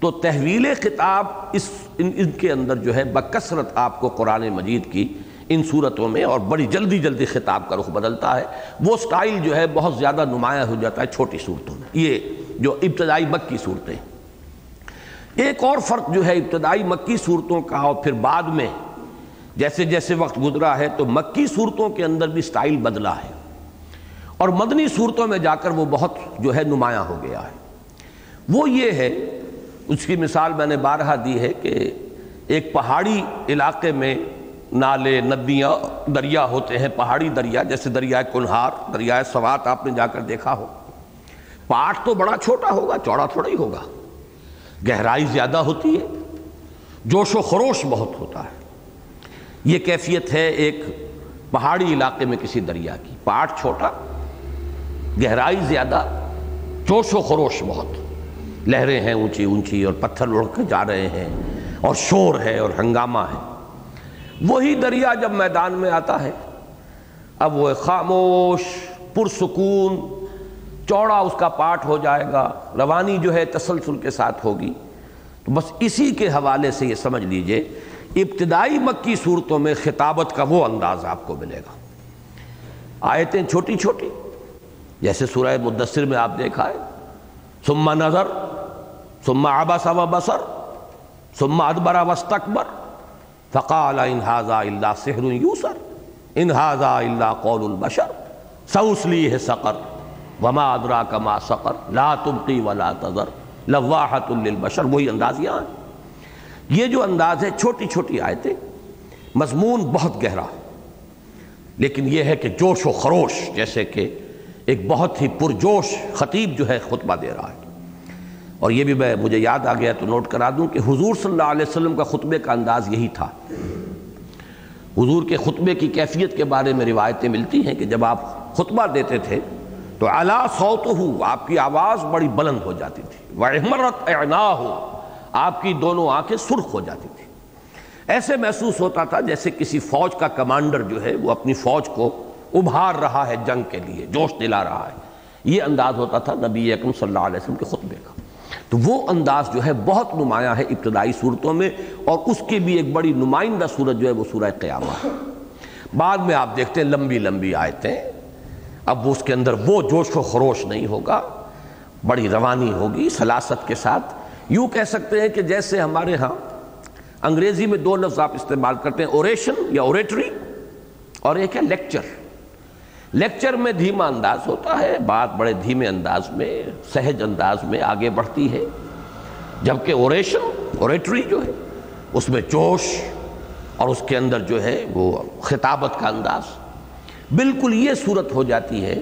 [SPEAKER 1] تو تحویل خطاب اس ان ان کے اندر جو ہے بکثرت آپ کو قرآن مجید کی ان صورتوں میں اور بڑی جلدی جلدی خطاب کا رخ بدلتا ہے۔ وہ سٹائل جو ہے بہت زیادہ نمایاں ہو جاتا ہے چھوٹی صورتوں میں۔ یہ جو ابتدائی مکی صورتیں۔ ایک اور فرق جو ہے ابتدائی مکی صورتوں کا اور پھر بعد میں جیسے جیسے وقت گزرا ہے تو مکی صورتوں کے اندر بھی سٹائل بدلا ہے۔ اور مدنی صورتوں میں جا کر وہ بہت جو ہے نمایاں ہو گیا ہے۔ وہ یہ ہے اس کی مثال میں نے بارہا دی ہے کہ ایک پہاڑی علاقے میں نالے، ندیاں، دریا ہوتے ہیں، پہاڑی دریا، جیسے دریائے کنہار، دریائے سوات، آپ نے جا کر دیکھا ہو۔ پاٹ تو بڑا چھوٹا ہوگا، چوڑا تھوڑا ہی ہوگا۔ گہرائی زیادہ ہوتی ہے، جوش و خروش بہت ہوتا ہے۔ یہ کیفیت ہے ایک پہاڑی علاقے میں کسی دریا کی۔ پاٹ چھوٹا، گہرائی زیادہ، جوش و خروش بہت۔ لہریں ہیں اونچی اونچی اور پتھر اڑ کے جا رہے ہیں اور شور ہے اور ہنگامہ ہے۔ وہی دریا جب میدان میں آتا ہے، اب وہ خاموش، پرسکون، چوڑا اس کا پاٹ ہو جائے گا، روانی جو ہے تسلسل کے ساتھ ہوگی۔ تو بس اسی کے حوالے سے یہ سمجھ لیجیے، ابتدائی مکی صورتوں میں خطابت کا وہ انداز آپ کو ملے گا۔ آیتیں چھوٹی چھوٹی، جیسے سورہ مدثر میں آپ دیکھا ہے ثم نظر، ثم عبس و بصر ثم ادبر واستکبر فقال ان هذا الا سحر یوسر ان هذا الا قول البشر. سوسلیہ سقر، وما ادراک ما سقر، لا تبقی ولا تذر. لواحت للبشر، وہی انداز یہاں یہ جو انداز ہے، چھوٹی چھوٹی آیتیں، مضمون بہت گہرا لیکن یہ ہے کہ جوش و خروش، جیسے کہ ایک بہت ہی پرجوش خطیب جو ہے خطبہ دے رہا ہے۔ اور یہ بھی میں، مجھے یاد آ گیا تو نوٹ کرا دوں کہ حضور صلی اللہ علیہ وسلم کا خطبے کا انداز یہی تھا۔ حضور کے خطبے کی کیفیت کے بارے میں روایتیں ملتی ہیں کہ جب آپ خطبہ دیتے تھے تو اعلیٰ سوت ہو آپ کی آواز بڑی بلند ہو جاتی تھی۔ وحمرت اعنا ہو آپ کی دونوں آنکھیں سرخ ہو جاتی تھی ایسے محسوس ہوتا تھا جیسے کسی فوج کا کمانڈر جو ہے وہ اپنی فوج کو ابھار رہا ہے جنگ کے لیے، جوش دلا رہا ہے۔ یہ انداز ہوتا تھا نبی اکرم صلی اللہ علیہ وسلم کے خطبے کا۔ تو وہ انداز جو ہے بہت نمایاں ہے ابتدائی صورتوں میں، اور اس کی بھی ایک بڑی نمائندہ صورت جو ہے وہ سورہ قیامہ ہے۔ بعد میں آپ دیکھتے ہیں لمبی لمبی آیتیں۔ اب وہ اس کے اندر وہ جوش و خروش نہیں ہوگا، بڑی روانی ہوگی سلاست کے ساتھ۔ یوں کہہ سکتے ہیں کہ جیسے ہمارے ہاں انگریزی میں دو لفظ آپ استعمال کرتے ہیں اوریشن یا اوریٹری اور ایک ہے لیکچر لیکچر میں دھیما انداز ہوتا ہے، بات بڑے دھیمے انداز میں، سہج انداز میں آگے بڑھتی ہے۔ جبکہ اوریشن اوریٹری جو ہے، اس میں جوش اور اس کے اندر جو ہے وہ خطابت کا انداز۔ بالکل یہ صورت ہو جاتی ہے،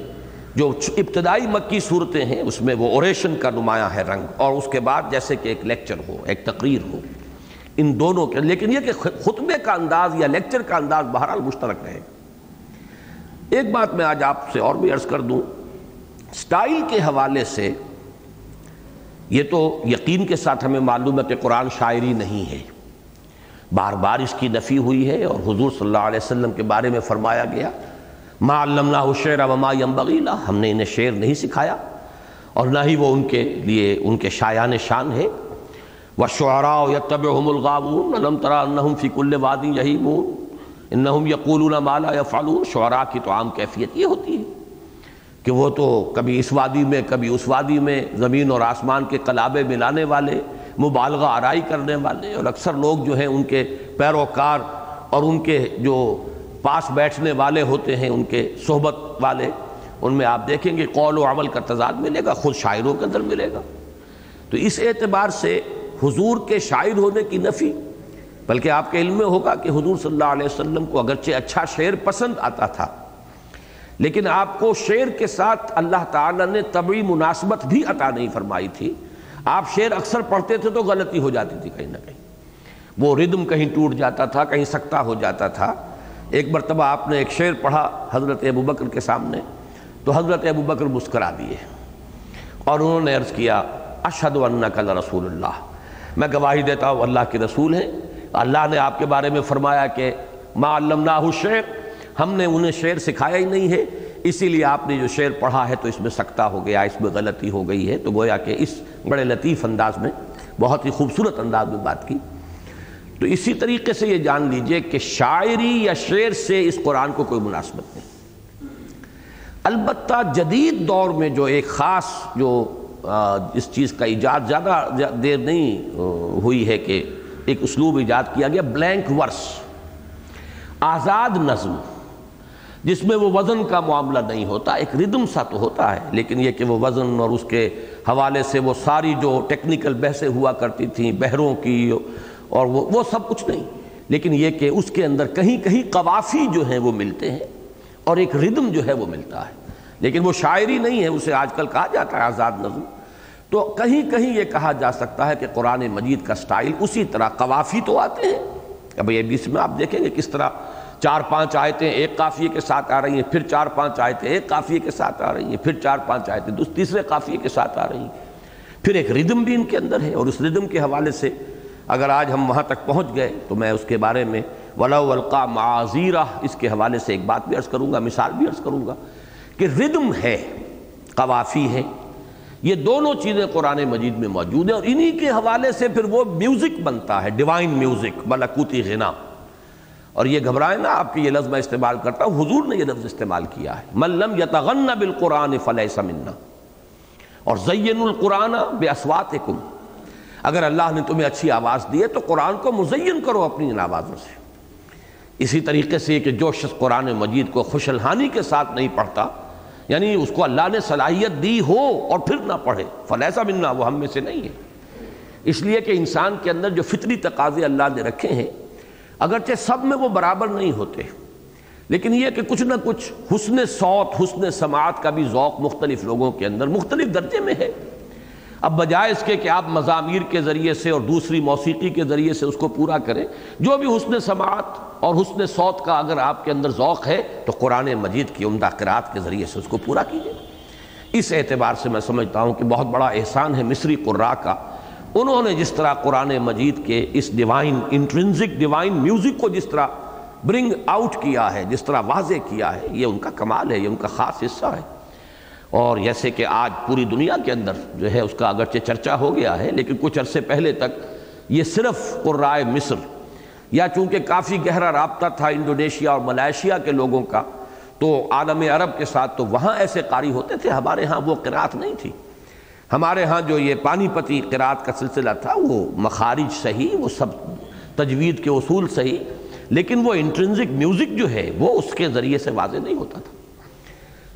[SPEAKER 1] جو ابتدائی مکی صورتیں ہیں، اس میں وہ اوریشن کا نمایاں ہے رنگ۔ اور اس کے بعد جیسے کہ ایک لیکچر ہو، ایک تقریر ہو، ان دونوں کے لیکن یہ کہ خطبے کا انداز یا لیکچر کا انداز بہرحال مشترک رہے۔ ایک بات میں آج آپ سے اور بھی عرض کر دوں۔ سٹائل کے حوالے سے یہ تو یقین کے ساتھ ہمیں معلوم ہے کہ قرآن شاعری نہیں ہے۔ بار بار اس کی نفی ہوئی ہے اور حضور صلی اللہ علیہ وسلم کے بارے میں فرمایا گیا، ما علمنا الشعر وما ينبغي له ہم نے انہیں شعر نہیں سکھایا اور نہ ہی وہ ان کے لیے ان کے شایان شان ہے وَالشُّعَرَاءُ يَتَّبِعُهُمُ الْغَابُونَ أَلَمْ تَرَى أَنَّهُمْ فِي كُلِّ وَادٍ يَهِيمُونَ۔ إِنَّهُمْ يَقُولُونَ مَا لَا يَفْعَلُونَ شعراء کی تو عام کیفیت یہ ہوتی ہے کہ وہ تو کبھی اس وادی میں، کبھی اس وادی میں زمین اور آسمان کے قلابے ملانے والے، مبالغہ آرائی کرنے والے، اور اکثر لوگ جو ہیں ان کے پیروکار اور ان کے جو پاس بیٹھنے والے ہوتے ہیں، ان کے صحبت والے، ان میں آپ دیکھیں گے قول و عمل کا تضاد ملے گا، خود شاعروں کے اندر ملے گا۔ تو اس اعتبار سے حضور کے شاعر ہونے کی نفی بلکہ آپ کے علم میں ہوگا کہ حضور صلی اللہ علیہ وسلم کو اگرچہ اچھا شعر پسند آتا تھا، لیکن آپ کو شعر کے ساتھ اللہ تعالیٰ نے طبعی مناسبت بھی عطا نہیں فرمائی تھی۔ آپ شعر اکثر پڑھتے تھے تو غلطی ہو جاتی تھی کہیں نہ کہیں۔ وہ ردم کہیں ٹوٹ جاتا تھا، کہیں سکتا ہو جاتا تھا۔ ایک مرتبہ آپ نے ایک شعر پڑھا حضرت ابو بکر کے سامنے، تو حضرت ابو بکر مسکرا دیے اور انہوں نے عرض کیا، اشہد انک رسول اللہ۔ میں گواہی دیتا ہوں، اللہ کے رسول ہیں۔ اللہ نے آپ کے بارے میں فرمایا کہ ما علمناہ الشعر ہم نے انہیں شعر سکھایا ہی نہیں ہے، اسی لیے آپ نے جو شعر پڑھا ہے تو اس میں سکتا ہو گیا، اس میں غلطی ہو گئی ہے، تو گویا کہ اس بڑے لطیف انداز میں، بہت ہی خوبصورت انداز میں بات کی۔ تو اسی طریقے سے یہ جان لیجیے کہ شاعری یا شعر سے اس قرآن کو کوئی مناسبت نہیں۔ البتہ جدید دور میں جو ایک خاص جو اس چیز کا ایجاد زیادہ دیر نہیں ہوئی ہے کہ ایک اسلوب ایجاد کیا گیا بلینک ورس آزاد نظم، جس میں وہ وزن کا معاملہ نہیں ہوتا، ایک ردم سا تو ہوتا ہے، لیکن یہ کہ وہ وزن اور اس کے حوالے سے وہ ساری جو ٹیکنیکل بحثیں ہوا کرتی تھیں، بہروں کی اور وہ وہ سب کچھ نہیں. لیکن یہ کہ اس کے اندر کہیں کہیں قوافی جو ہیں وہ ملتے ہیں اور ایک ردم جو ہے وہ ملتا ہے. لیکن وہ شاعری نہیں ہے، اسے آج کل کہا جاتا ہے آزاد نظم. تو کہیں کہیں یہ کہا جا سکتا ہے کہ قرآن مجید کا سٹائل اسی طرح قوافی تو آتے ہیں۔ اب یہ بیس میں آپ دیکھیں گے کس طرح چار پانچ آیتیں ایک قافیے کے ساتھ آ رہی ہیں، پھر چار پانچ آیتیں ایک قافیے کے ساتھ آ رہی ہیں، پھر چار پانچ آیتیں تیسرے قافیے کے ساتھ آ رہی ہیں۔ پھر ایک ردم بھی ان کے اندر ہے اور اس ردم کے حوالے سے اگر آج ہم وہاں تک پہنچ گئے تو میں اس کے بارے میں ولاء القا معذیرہ اس کے حوالے سے ایک بات بھی عرض کروں گا، مثال بھی عرض کروں گا کہ ردم ہے، قوافی ہے۔ یہ دونوں چیزیں قرآن مجید میں موجود ہیں اور انہی کے حوالے سے پھر وہ میوزک بنتا ہے ڈیوائن میوزک ملکوتی غنا۔ اور یہ گھبرائے نا آپ کی یہ لفظ میں استعمال کرتا ہوں، حضور نے یہ لفظ استعمال کیا ہے۔ ملم یتغن بالقرآن فلیس منا۔ اور زین القرآن بے اسواتکم اگر اللہ نے تمہیں اچھی آواز دی ہے تو قرآن کو مزین کرو اپنی ان آوازوں سے۔ اسی طریقے سے کہ جو شخص قرآن مجید کو خوش الحانی کے ساتھ نہیں پڑھتا یعنی اس کو اللہ نے صلاحیت دی ہو اور پھر نہ پڑھے۔ فلیسا منا وہ ہم میں سے نہیں ہے۔ اس لیے کہ انسان کے اندر جو فطری تقاضے اللہ نے رکھے ہیں، اگرچہ سب میں وہ برابر نہیں ہوتے۔ لیکن یہ کہ کچھ نہ کچھ حسن صوت حسن سماعت کا بھی ذوق مختلف لوگوں کے اندر مختلف درجے میں ہے۔ اب بجائے اس کے کہ آپ مضامیر کے ذریعے سے اور دوسری موسیقی کے ذریعے سے اس کو پورا کریں، جو بھی حسن سماعت اور حسن صوت کا اگر آپ کے اندر ذوق ہے، تو قرآن مجید کی عمدہ قرآت کے ذریعے سے اس کو پورا کیجیے اس اعتبار سے میں سمجھتا ہوں کہ بہت بڑا احسان ہے مصری قرآ کا۔ انہوں نے جس طرح قرآن مجید کے اس ڈیوائن انٹرنزک ڈیوائن میوزک کو جس طرح برنگ آؤٹ کیا ہے، جس طرح واضح کیا ہے، یہ ان کا کمال ہے، یہ ان کا خاص حصہ ہے۔ اور جیسے کہ آج پوری دنیا کے اندر جو ہے اس کا اگرچہ چرچا ہو گیا ہے، لیکن کچھ عرصے پہلے تک یہ صرف قرائے مصر یا چونکہ کافی گہرا رابطہ تھا انڈونیشیا اور ملائیشیا کے لوگوں کا، تو عالم عرب کے ساتھ تو وہاں ایسے قاری ہوتے تھے، ہمارے ہاں وہ قرآت نہیں تھی۔ ہمارے ہاں جو یہ پانی پتی قرات کا سلسلہ تھا، وہ مخارج صحیح، وہ سب تجوید کے اصول صحیح، لیکن وہ انٹرنزک میوزک جو ہے، وہ اس کے ذریعے سے واضح نہیں ہوتا تھا۔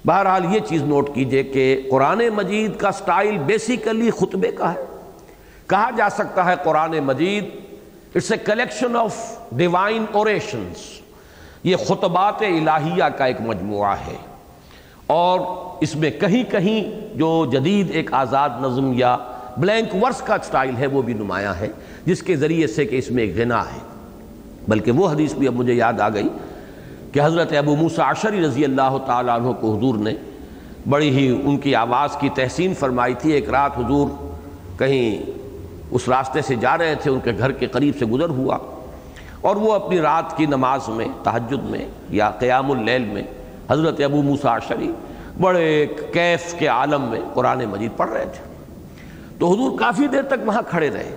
[SPEAKER 1] بہرحال یہ چیز نوٹ کیجیے کہ قرآن مجید کا سٹائل بیسیکلی خطبے کا ہے۔ کہا جا سکتا ہے Quran Majeed, it's a collection of divine orations. یہ خطبات الہیہ کا ایک مجموعہ ہے۔ اور اس میں کہیں کہیں جو جدید ایک آزاد نظم یا بلینک ورس کا سٹائل ہے، وہ بھی نمایاں ہے، جس کے ذریعے سے کہ اس میں ایک غنا ہے۔ بلکہ وہ حدیث بھی اب مجھے یاد آ گئی۔ کہ حضرت ابو موسیٰ عشری رضی اللہ تعالیٰ عنہ کو حضور نے بڑی ہی ان کی آواز کی تحسین فرمائی تھی۔ ایک رات حضور کہیں اس راستے سے جا رہے تھے، ان کے گھر کے قریب سے گزر ہوا اور وہ اپنی رات کی نماز میں، تہجد میں یا قیام اللیل میں حضرت ابو موسیٰ عشری بڑے کیف کے عالم میں قرآن مجید پڑھ رہے تھے۔ تو حضور کافی دیر تک وہاں کھڑے رہے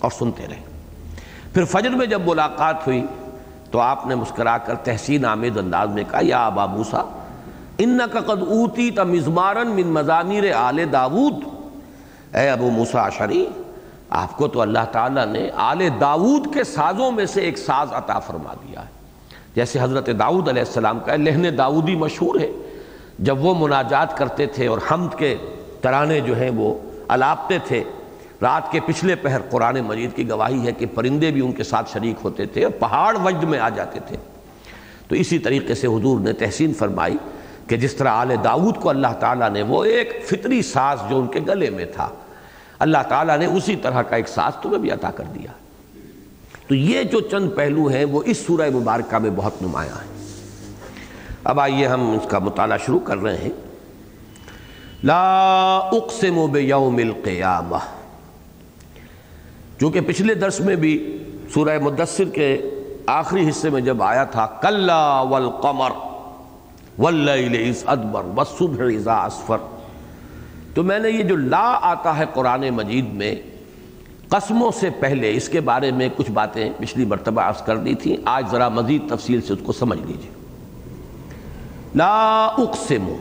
[SPEAKER 1] اور سنتے رہے۔ پھر فجر میں جب ملاقات ہوئی تو آپ نے مسکرا کر تحسین آمد انداز میں کہا، یا ابا موسا ان کا قد اوتی تمزمارن من مضامیر آل داود۔ اے ابو موسا عشری، آپ کو تو اللہ تعالیٰ نے آل داود کے سازوں میں سے ایک ساز عطا فرما دیا ہے۔ جیسے حضرت داؤد علیہ السلام کا لہن داودی مشہور ہے، جب وہ مناجات کرتے تھے اور حمد کے ترانے جو ہیں وہ الاپتے تھے رات کے پچھلے پہر قرآن مجید کی گواہی ہے کہ پرندے بھی ان کے ساتھ شریک ہوتے تھے اور پہاڑ وجد میں آ جاتے تھے۔ تو اسی طریقے سے حضور نے تحسین فرمائی کہ جس طرح آل داود کو اللہ تعالیٰ نے وہ ایک فطری ساز جو ان کے گلے میں تھا، اللہ تعالیٰ نے اسی طرح کا ایک ساز تمہیں بھی عطا کر دیا۔ تو یہ جو چند پہلو ہیں وہ اس سورہ مبارکہ میں بہت نمایاں ہیں۔ اب آئیے ہم اس کا مطالعہ شروع کر رہے ہیں۔ لا اقسم بیوم القیامہ۔ چونکہ پچھلے درس میں بھی سورہ مدثر کے آخری حصے میں جب آیا تھا، کلا والقمر واللیل اذ ادبر والصبح اذا اسفر۔ تو میں نے یہ جو لا آتا ہے قرآن مجید میں، قسموں سے پہلے اس کے بارے میں کچھ باتیں پچھلی مرتبہ عرض کر دی تھیں، آج ذرا مزید تفصیل سے اس کو سمجھ لیجیے لا اقسم۔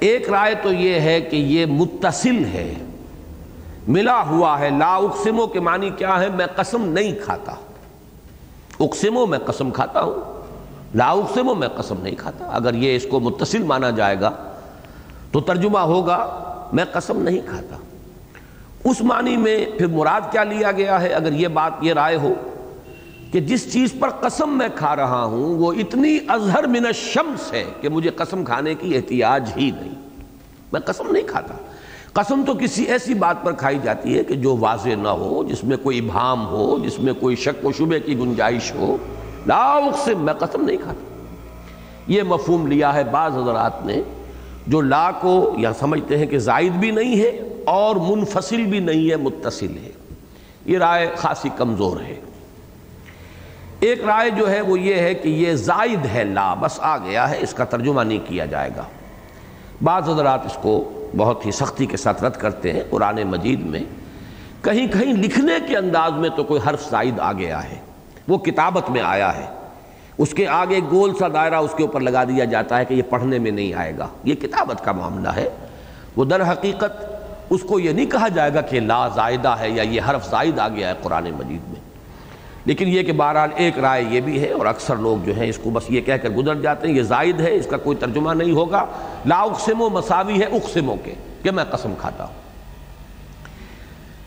[SPEAKER 1] ایک رائے تو یہ ہے کہ یہ متصل ہے۔ ملا ہوا ہے، لا اقسمو کے معنی کیا ہے؟ میں قسم نہیں کھاتا۔ اقسمو میں قسم کھاتا ہوں۔ لا اقسمو میں قسم نہیں کھاتا۔ اگر یہ اس کو متصل مانا جائے گا تو ترجمہ ہوگا، میں قسم نہیں کھاتا۔ اس معنی میں پھر مراد کیا لیا گیا ہے؟ اگر یہ بات یہ رائے ہو کہ جس چیز پر قسم میں کھا رہا ہوں، وہ اتنی اظہر من الشمس ہے کہ مجھے قسم کھانے کی احتیاج ہی نہیں۔ میں قسم نہیں کھاتا۔ قسم تو کسی ایسی بات پر کھائی جاتی ہے کہ جو واضح نہ ہو، جس میں کوئی ابہام ہو، جس میں کوئی شک و شبے کی گنجائش ہو، لا اقسم، میں قسم نہیں کھاتا۔ یہ مفہوم لیا ہے بعض حضرات نے جو لا کو یا سمجھتے ہیں کہ زائد بھی نہیں ہے اور منفصل بھی نہیں ہے، متصل ہے۔ یہ رائے خاصی کمزور ہے۔ ایک رائے جو ہے وہ یہ ہے کہ یہ زائد ہے لا، بس آ گیا ہے، اس کا ترجمہ نہیں کیا جائے گا۔ بعض حضرات اس کو بہت ہی سختی کے ساتھ رد کرتے ہیں قرآن مجید میں۔ کہیں کہیں لکھنے کے انداز میں تو کوئی حرف زائد آ گیا ہے۔ وہ کتابت میں آیا ہے۔ اس کے آگے گول سا دائرہ اس کے اوپر لگا دیا جاتا ہے کہ یہ پڑھنے میں نہیں آئے گا۔ یہ کتابت کا معاملہ ہے۔ وہ در حقیقت اس کو یہ نہیں کہا جائے گا کہ لا زائدہ ہے یا یہ حرف زائد آ گیا ہے قرآن مجید میں۔ لیکن یہ کہ بہرحال ایک رائے یہ بھی ہے اور اکثر لوگ جو ہیں اس کو بس یہ کہہ کر گزر جاتے ہیں، یہ زائد ہے، اس کا کوئی ترجمہ نہیں ہوگا۔ لا اقسم و مساوی ہے اقسموں کے، کہ میں قسم کھاتا ہوں۔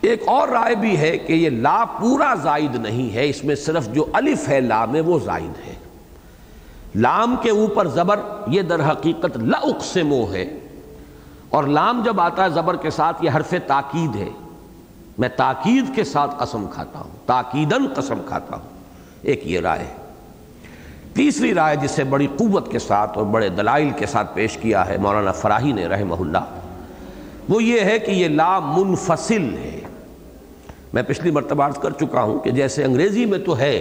[SPEAKER 1] ایک اور رائے بھی ہے کہ یہ لا پورا زائد نہیں ہے، اس میں صرف جو الف ہے لا میں وہ زائد ہے۔ لام کے اوپر زبر یہ در حقیقت لا اقسمو ہے، اور لام جب آتا ہے زبر کے ساتھ یہ حرف تاکید ہے۔ میں تاکید کے ساتھ قسم کھاتا ہوں تاکیدن قسم کھاتا ہوں۔ ایک یہ رائے تیسری رائے جسے بڑی قوت کے ساتھ اور بڑے دلائل کے ساتھ پیش کیا ہے مولانا فراہی نے رحمہ اللہ، وہ یہ ہے کہ یہ لا منفصل ہے۔ میں پچھلی مرتبہ عرض کر چکا ہوں کہ جیسے انگریزی میں تو ہے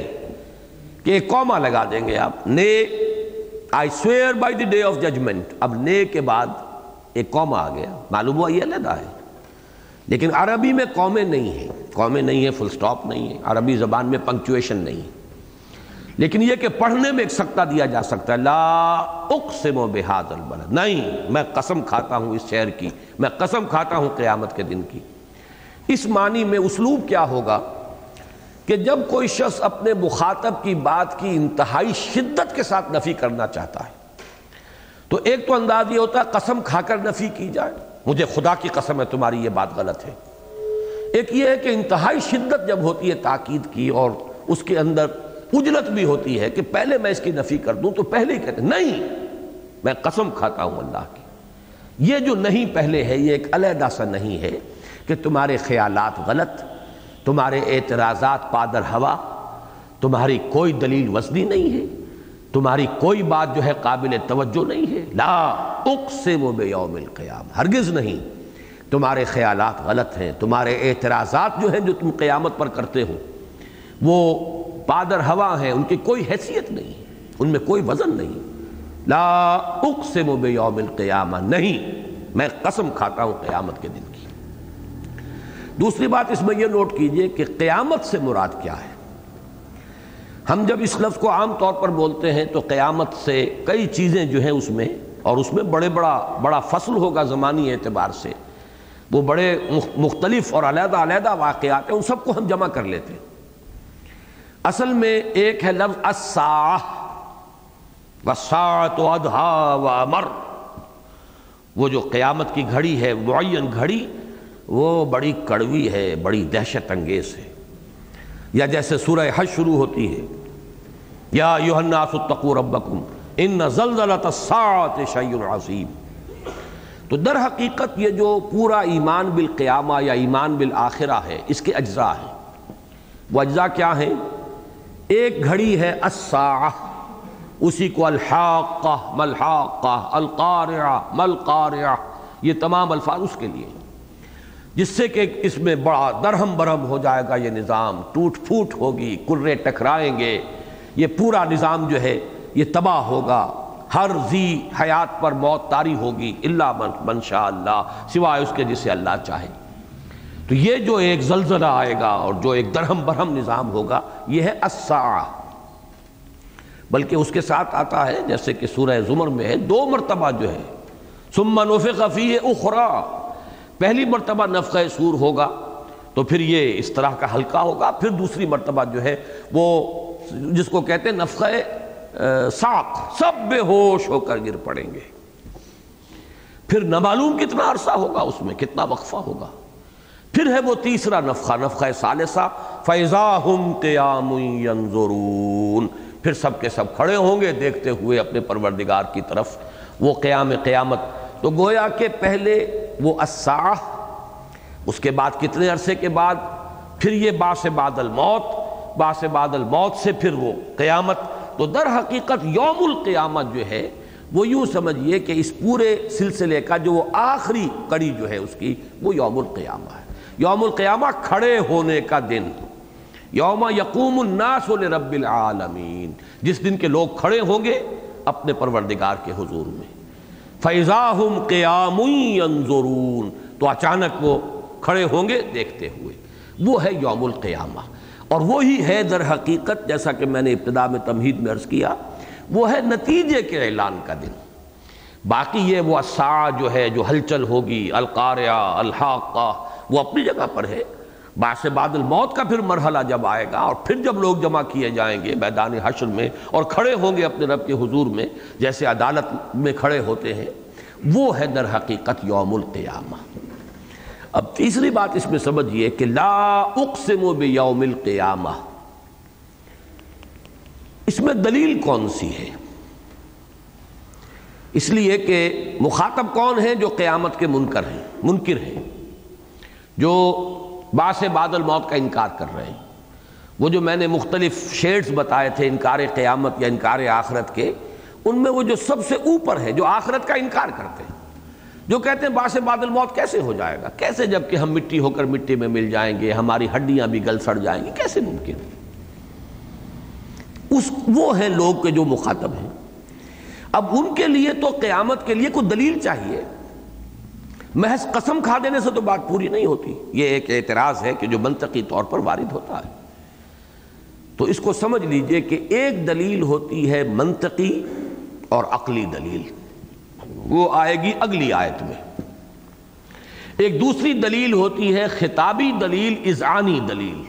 [SPEAKER 1] کہ ایک کوما لگا دیں گے آپ، نے I swear by the day of judgment اب نے کے بعد ایک کوما آ گیا۔ معلوم ہوا یہ علیحدہ ہے۔ لیکن عربی میں قومیں نہیں ہیں۔ قومیں نہیں ہیں فل سٹاپ نہیں ہے عربی زبان میں پنکچویشن نہیں لیکن یہ کہ پڑھنے میں ایک سکتہ دیا جا سکتا ہے۔ لا اقسم و بحاد البلد۔ نہیں، میں قسم کھاتا ہوں اس شہر کی۔ میں قسم کھاتا ہوں قیامت کے دن کی۔ اس معنی میں اسلوب کیا ہوگا؟ کہ جب کوئی شخص اپنے مخاطب کی بات کی انتہائی شدت کے ساتھ نفی کرنا چاہتا ہے، تو ایک تو انداز یہ ہوتا ہے قسم کھا کر نفی کی جائے۔ مجھے خدا کی قسم ہے تمہاری یہ بات غلط ہے۔ ایک یہ ہے کہ انتہائی شدت جب ہوتی ہے تاکید کی اور اس کے اندر اجلت بھی ہوتی ہے کہ پہلے میں اس کی نفی کر دوں تو پہلے ہی کہتے نہیں، میں قسم کھاتا ہوں اللہ کی۔ یہ جو نہیں پہلے ہے، یہ ایک علیحدہ سا نہیں ہے کہ تمہارے خیالات غلط، تمہارے اعتراضات پادر ہوا، تمہاری کوئی دلیل وزنی نہیں ہے۔ تمہاری کوئی بات جو ہے قابل توجہ نہیں ہے۔ لا اقسم بیوم القیام، ہرگز نہیں۔ تمہارے خیالات غلط ہیں، تمہارے اعتراضات جو ہیں جو تم قیامت پر کرتے ہو، وہ پادر ہوا ہیں، ان کی کوئی حیثیت نہیں، ان میں کوئی وزن نہیں۔ لا اقسم بیوم القیامہ نہیں، میں قسم کھاتا ہوں قیامت کے دن کی۔ دوسری بات اس میں یہ نوٹ کیجیے کہ قیامت سے مراد کیا ہے؟ ہم جب اس لفظ کو عام طور پر بولتے ہیں تو قیامت سے کئی چیزیں جو ہیں اس میں اور اس میں بڑے بڑا بڑا فصل ہوگا زمانی اعتبار سے وہ بڑے مختلف اور علیحدہ علیحدہ واقعات ہیں، ان سب کو ہم جمع کر لیتے ہیں۔ اصل میں ایک ہے لفظ الساعہ وساعت و ادھا و امر وہ جو قیامت کی گھڑی ہے، معین گھڑی، وہ بڑی کڑوی ہے، بڑی دہشت انگیز ہے۔ یا جیسے سورہ حج شروع ہوتی ہے۔ یا الناس اتقوا ربکم ان زلزلت الساعت شیء عظیم۔ تو در حقیقت یہ جو پورا ایمان بالقیامہ یا ایمان بالآخرہ ہے، اس کے اجزاء ہیں۔ وہ اجزاء کیا ہیں؟ ایک گھڑی ہے الساعہ، اسی کو الحاقہ ملحاقہ القارعہ ملقارعہ یہ تمام الفاظ اس کے لیے۔ جس سے کہ اس میں بڑا درہم برہم ہو جائے گا یہ نظام، ٹوٹ پھوٹ ہوگی کرے ٹکرائیں گے۔ یہ پورا نظام جو ہے، یہ تباہ ہوگا۔ ہر زی حیات پر موت تاری ہوگی اللہ من اللہ، سوائے اس کے جسے اللہ چاہے۔ تو یہ جو ایک زلزلہ آئے گا اور جو ایک درہم برہم نظام ہوگا، یہ ہے الساعہ۔ بلکہ اس کے ساتھ آتا ہے، جیسے کہ سورہ زمر میں ہے، دو مرتبہ جو ہے۔ ثم نفخ فیہ اخرى۔ پہلی مرتبہ نفخ سور ہوگا، تو پھر یہ اس طرح کا ہلکا ہوگا۔ پھر دوسری مرتبہ جو ہے، وہ جس کو کہتے ہیں نفخ ساق، سب بے ہوش ہو کر گر پڑیں گے۔ پھر نہ معلوم کتنا عرصہ ہوگا اس میں، کتنا وقفہ ہوگا۔ پھر ہے وہ تیسرا نفخہ نفخہ ثالثہ، فَإِذَا قِيَامٌ يَنظُرُونَ۔ پھر سب کے سب کھڑے ہوں گے دیکھتے ہوئے اپنے پروردگار کی طرف۔ وہ قیام قیامت، تو گویا کہ پہلے وہ الساعہ، اس کے بعد کتنے عرصے کے بعد؟ پھر یہ باس بعد الموت باس بعد الموت سے پھر وہ قیامت۔ تو در حقیقت یوم القیامت جو ہے، وہ یوں سمجھئے کہ اس پورے سلسلے کا جو وہ آخری کڑی جو ہے اس کی، وہ یوم القیامہ ہے۔ یوم القیامہ کھڑے ہونے کا دن۔ یوم یقوم الناس لرب العالمین۔ جس دن کے لوگ کھڑے ہوں گے اپنے پروردگار کے حضور میں۔ فَإِذَا قِيَامٌ يَنظُرُونَ۔ تو اچانک وہ کھڑے ہوں گے دیکھتے ہوئے۔ وہ ہے یوم القیامہ۔ اور وہی ہے در حقیقت، جیسا کہ میں نے ابتدا میں تمہید میں عرض کیا، وہ ہے نتیجے کے اعلان کا دن۔ باقی یہ وہ سا جو ہے، جو ہلچل ہوگی القاریہ الحاقہ، وہ اپنی جگہ پر ہے۔ باس بعد الموت کا پھر مرحلہ جب آئے گا اور پھر جب لوگ جمع کیے جائیں گے میدان حشر میں اور کھڑے ہوں گے اپنے رب کے حضور میں، جیسے عدالت میں کھڑے ہوتے ہیں، وہ ہے در حقیقت یوم القیامہ۔ اب تیسری بات اس میں سمجھئے کہ لا اقسم بیوم القیامہ۔ اس میں دلیل کون سی ہے؟ اس لیے کہ مخاطب کون ہیں جو قیامت کے منکر ہیں منکر ہیں۔ جو باس بادل موت کا انکار کر رہے ہیں۔ وہ جو میں نے مختلف شیڈز بتائے تھے انکار قیامت یا انکار آخرت کے، ان میں وہ جو سب سے اوپر ہے جو آخرت کا انکار کرتے ہیں۔ جو کہتے ہیں باس بادل موت کیسے ہو جائے گا؟ کیسے جبکہ ہم مٹی ہو کر مٹی میں مل جائیں گے، ہماری ہڈیاں بھی گل سڑ جائیں گی، کیسے ممکن اس وہ ہیں لوگ کے جو مخاطب ہیں۔ اب ان کے لیے تو قیامت کے لیے کوئی دلیل چاہیے۔ محض قسم کھا دینے سے تو بات پوری نہیں ہوتی۔ یہ ایک اعتراض ہے کہ جو منطقی طور پر وارد ہوتا ہے۔ تو اس کو سمجھ لیجیے کہ ایک دلیل ہوتی ہے منطقی اور عقلی دلیل۔ وہ آئے گی اگلی آیت میں۔ ایک دوسری دلیل ہوتی ہے خطابی دلیل ازعانی دلیل۔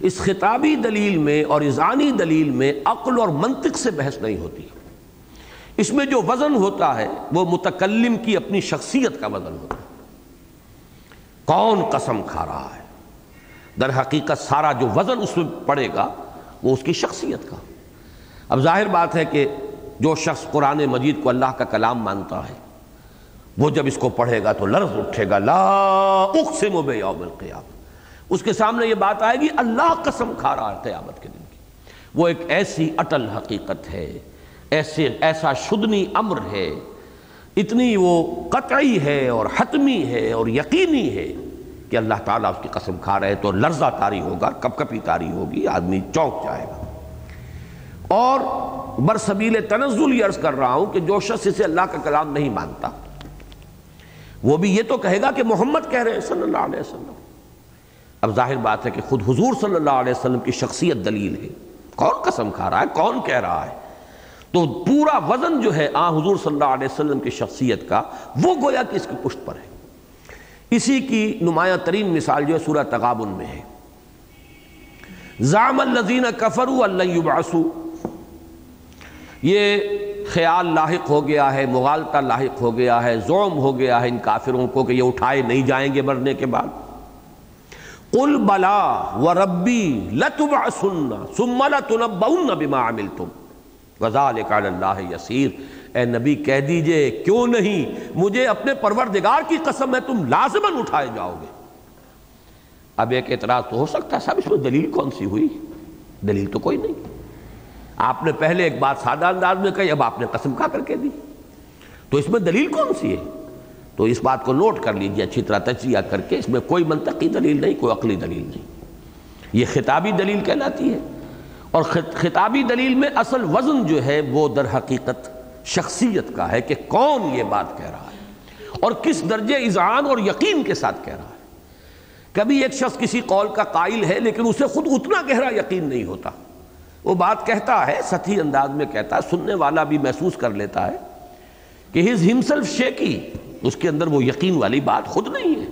[SPEAKER 1] اس خطابی دلیل میں اور ازعانی دلیل میں عقل اور منطق سے بحث نہیں ہوتی۔ اس میں جو وزن ہوتا ہے وہ متکلم کی اپنی شخصیت کا وزن ہوتا ہے۔ کون قسم کھا رہا ہے؟ در حقیقت سارا جو وزن اس میں پڑے گا وہ اس کی شخصیت کا۔ اب ظاہر بات ہے کہ جو شخص قرآن مجید کو اللہ کا کلام مانتا ہے، وہ جب اس کو پڑھے گا تو لرز اٹھے گا، لا اقسم بیوم القیام اس کے سامنے یہ بات آئے گی، اللہ قسم کھا رہا ہے قیامت کے دن کی۔ وہ ایک ایسی اٹل حقیقت ہے، ایسے، ایسا شدنی امر ہے۔ اتنی وہ قطعی ہے اور حتمی ہے اور یقینی ہے کہ اللہ تعالیٰ اس کی قسم کھا رہے تو لرزہ تاری ہوگا کب کپی تاری ہوگی، آدمی چونک جائے گا۔ اور برسبیل تنزل یہ عرض کر رہا ہوں کہ جو شخص اسے اللہ کا کلام نہیں مانتا، وہ بھی یہ تو کہے گا کہ محمد کہہ رہے ہیں صلی اللہ علیہ وسلم۔ اب ظاہر بات ہے کہ خود حضور صلی اللہ علیہ وسلم کی شخصیت دلیل ہے۔ کون قسم کھا رہا ہے؟ کون کہہ رہا ہے؟ تو پورا وزن جو ہے آ حضور صلی اللہ علیہ وسلم کی شخصیت کا، وہ گویا کہ اس کی پشت پر ہے۔ اسی کی نمایاں ترین مثال جو ہے سورہ تغابن میں ہے۔ زام الزین کفرو اللہ یبعثو یہ خیال لاحق ہو گیا ہے، مغالطہ لاحق ہو گیا ہے زوم ہو گیا ہے ان کافروں کو کہ یہ اٹھائے نہیں جائیں گے مرنے کے بعد۔ قل بلا و ربی لتبعثن ثم لتنبؤن بما عملتم۔ وذالک علی اللہ یسیر اے نبی کہہ دیجیے، کیوں نہیں؟ مجھے اپنے پروردگار کی قسم ہے، تم لازماً اٹھائے جاؤ گے۔ اب ایک اعتراض تو ہو سکتا ہے، صاحب، اس میں دلیل کون سی ہوئی؟ دلیل تو کوئی نہیں۔ آپ نے پہلے ایک بات سادہ انداز میں کہی، اب آپ نے قسم کھا کر کے دی۔ تو اس میں دلیل کون سی ہے؟ تو اس بات کو نوٹ کر لیجیے، اچھی طرح تجزیہ کر کے اس میں کوئی منطقی دلیل نہیں، کوئی عقلی دلیل نہیں۔ یہ خطابی دلیل کہلاتی ہے۔ اور خطابی دلیل میں اصل وزن جو ہے، وہ در حقیقت شخصیت کا ہے کہ کون یہ بات کہہ رہا ہے اور کس درجے اذعان اور یقین کے ساتھ کہہ رہا ہے۔ کبھی ایک شخص کسی قول کا قائل ہے، لیکن اسے خود اتنا گہرا یقین نہیں ہوتا۔ وہ بات کہتا ہے، سطحی انداز میں کہتا ہے، سننے والا بھی محسوس کر لیتا ہے کہ ہز ہمسلف شیکی۔ اس کے اندر وہ یقین والی بات خود نہیں ہے۔